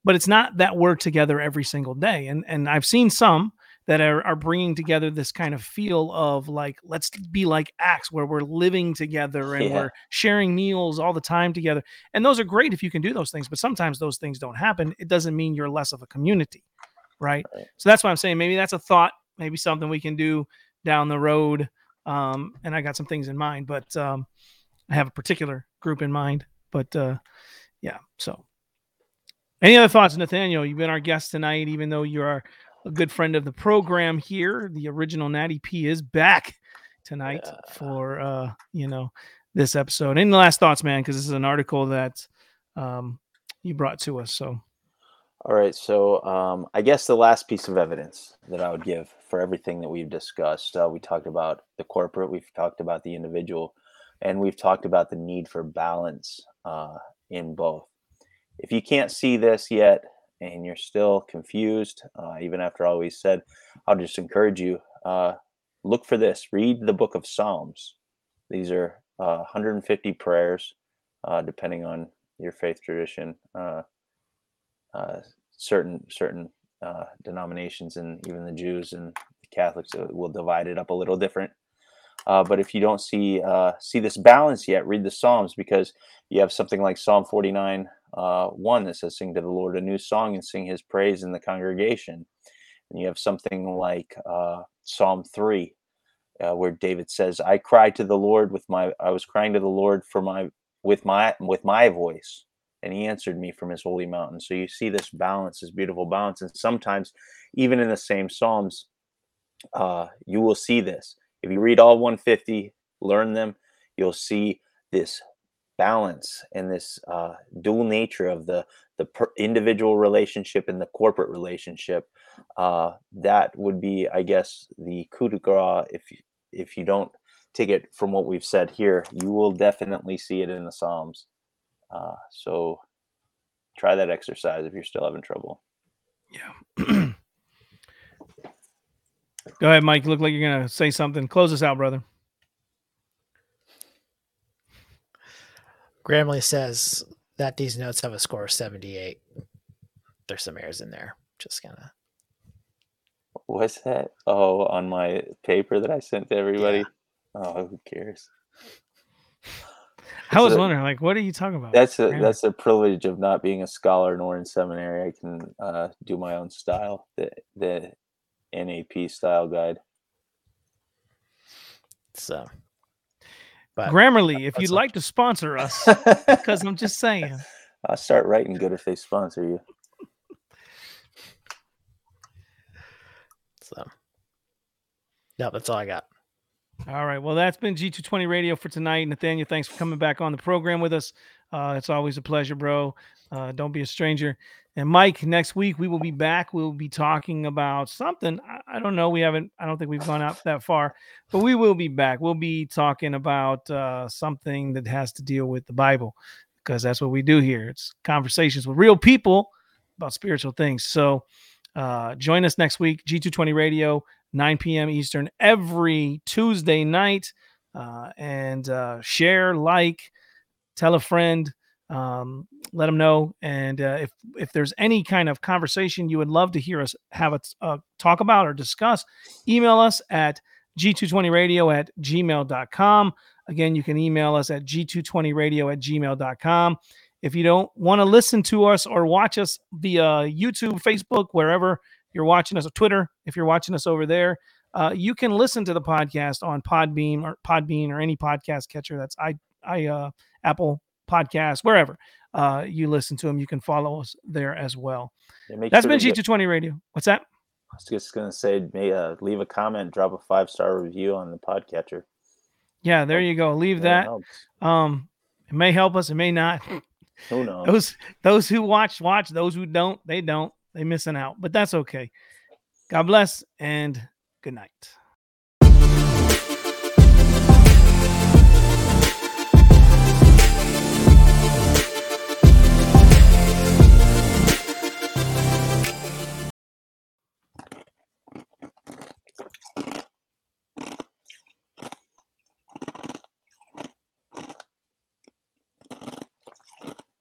Speaker 1: But it's not that we're together every single day. And and I've seen some that are, are bringing together this kind of feel of like let's be like acts where we're living together and
Speaker 2: Yeah.
Speaker 1: we're sharing meals all the time together and those are great if you can do those things but sometimes those things don't happen it doesn't mean you're less of a community right?
Speaker 2: Right.
Speaker 1: so that's why i'm saying maybe that's a thought maybe something we can do down the road um and i got some things in mind but um i have a particular group in mind but uh yeah so. Any other thoughts nathaniel? You've been our guest tonight even though you are a good friend of the program here. The original natty p is back tonight
Speaker 2: Yeah.
Speaker 1: for uh you know this episode. Any last thoughts man? Because this is an article that um you brought to us so
Speaker 2: All right, so um, I guess the last piece of evidence that I would give for everything that we've discussed, uh, we talked about the corporate, we've talked about the individual, and we've talked about the need for balance uh, in both. If you can't see this yet and you're still confused, uh, even after all we said, I'll just encourage you uh, look for this. Read the book of Psalms. These are uh, 150 prayers, uh, depending on your faith tradition. Uh, uh, certain certain uh, denominations and even the Jews and Catholics uh, will divide it up a little different. Uh, but if you don't see uh, see this balance yet, read the Psalms because you have something like Psalm 49 uh, 1 that says, Sing to the Lord a new song and sing his praise in the congregation. And you have something like uh, Psalm 3 uh, where David says, I cried to the Lord with my, I was crying to the Lord for my, with my, with my voice and he answered me from his holy mountain. So you see this balance, this beautiful balance. And sometimes, even in the same Psalms, uh, you will see this. If you read all 150, learn them, you'll see this balance and this uh, dual nature of the the per- individual relationship and the corporate relationship. Uh, that would be, I guess, the coup de grace. If you, if you don't take it from what we've said here, you will definitely see it in the Psalms. Uh, so try that exercise if you're still having trouble.
Speaker 1: Yeah. <clears throat> Go ahead, Mike. You look like you're gonna say something. Close us out, brother.
Speaker 3: Grammarly says that these notes have a score of 78. There's some errors in there. Just gonna.
Speaker 2: What's that? Oh, on my paper that I sent to everybody. Oh, who cares?
Speaker 1: I was
Speaker 2: So
Speaker 1: wondering, like, what are you talking about?
Speaker 2: That's a
Speaker 1: Grammar.
Speaker 2: that's a privilege of not being a scholar nor in seminary. I can uh, do my own style, the the NAP style guide.
Speaker 3: so. But
Speaker 1: Grammarly, if you'd like to sponsor us, because I'm just saying. <laughs>
Speaker 2: I'll start writing good if they sponsor you.
Speaker 3: so. No, that's all I got.
Speaker 1: All right. Well, that's been G220 Radio for tonight. Nathaniel, thanks for coming back on the program with us. Uh, it's always a pleasure, bro. Uh, don't be a stranger. And Mike, next week we will be back. We'll be talking about something. I, I don't know. We haven't, I don't think we've gone out that far, but we will be back. We'll be talking about uh, something that has to deal with the Bible because that's what we do here. It's conversations with real people about spiritual things. So uh, join us next week, G220 Radio. 9 p.m. Eastern every Tuesday night. Uh, and uh, share, like, tell a friend, um, let them know. And uh, if if there's any kind of conversation you would love to hear us have a uh, talk about or discuss, email us at g220radio at gmail.com. Again, you can email us at g220radio at gmail.com. If you don't want to listen to us or watch us via YouTube, Facebook, wherever you're watching us, on Twitter, if you're watching us over there, uh, you can listen to the podcast on Podbeam or Podbean or any podcast catcher. That's I, I, uh, Apple Podcasts, wherever uh, you listen to them. You can follow us there as well.
Speaker 2: Yeah,
Speaker 1: That's
Speaker 2: sure
Speaker 1: been
Speaker 2: to get-
Speaker 1: G220 Radio. What's that?
Speaker 2: I was just gonna say, may uh, leave a comment, drop a five star review on the podcatcher.
Speaker 1: Yeah, there you go. Leave
Speaker 2: That
Speaker 1: that. Um, it may help us. It may not.
Speaker 2: Who knows? <laughs>
Speaker 1: Those those who watch watch. Those who don't, they don't. They missing out, but that's okay. God bless and good night.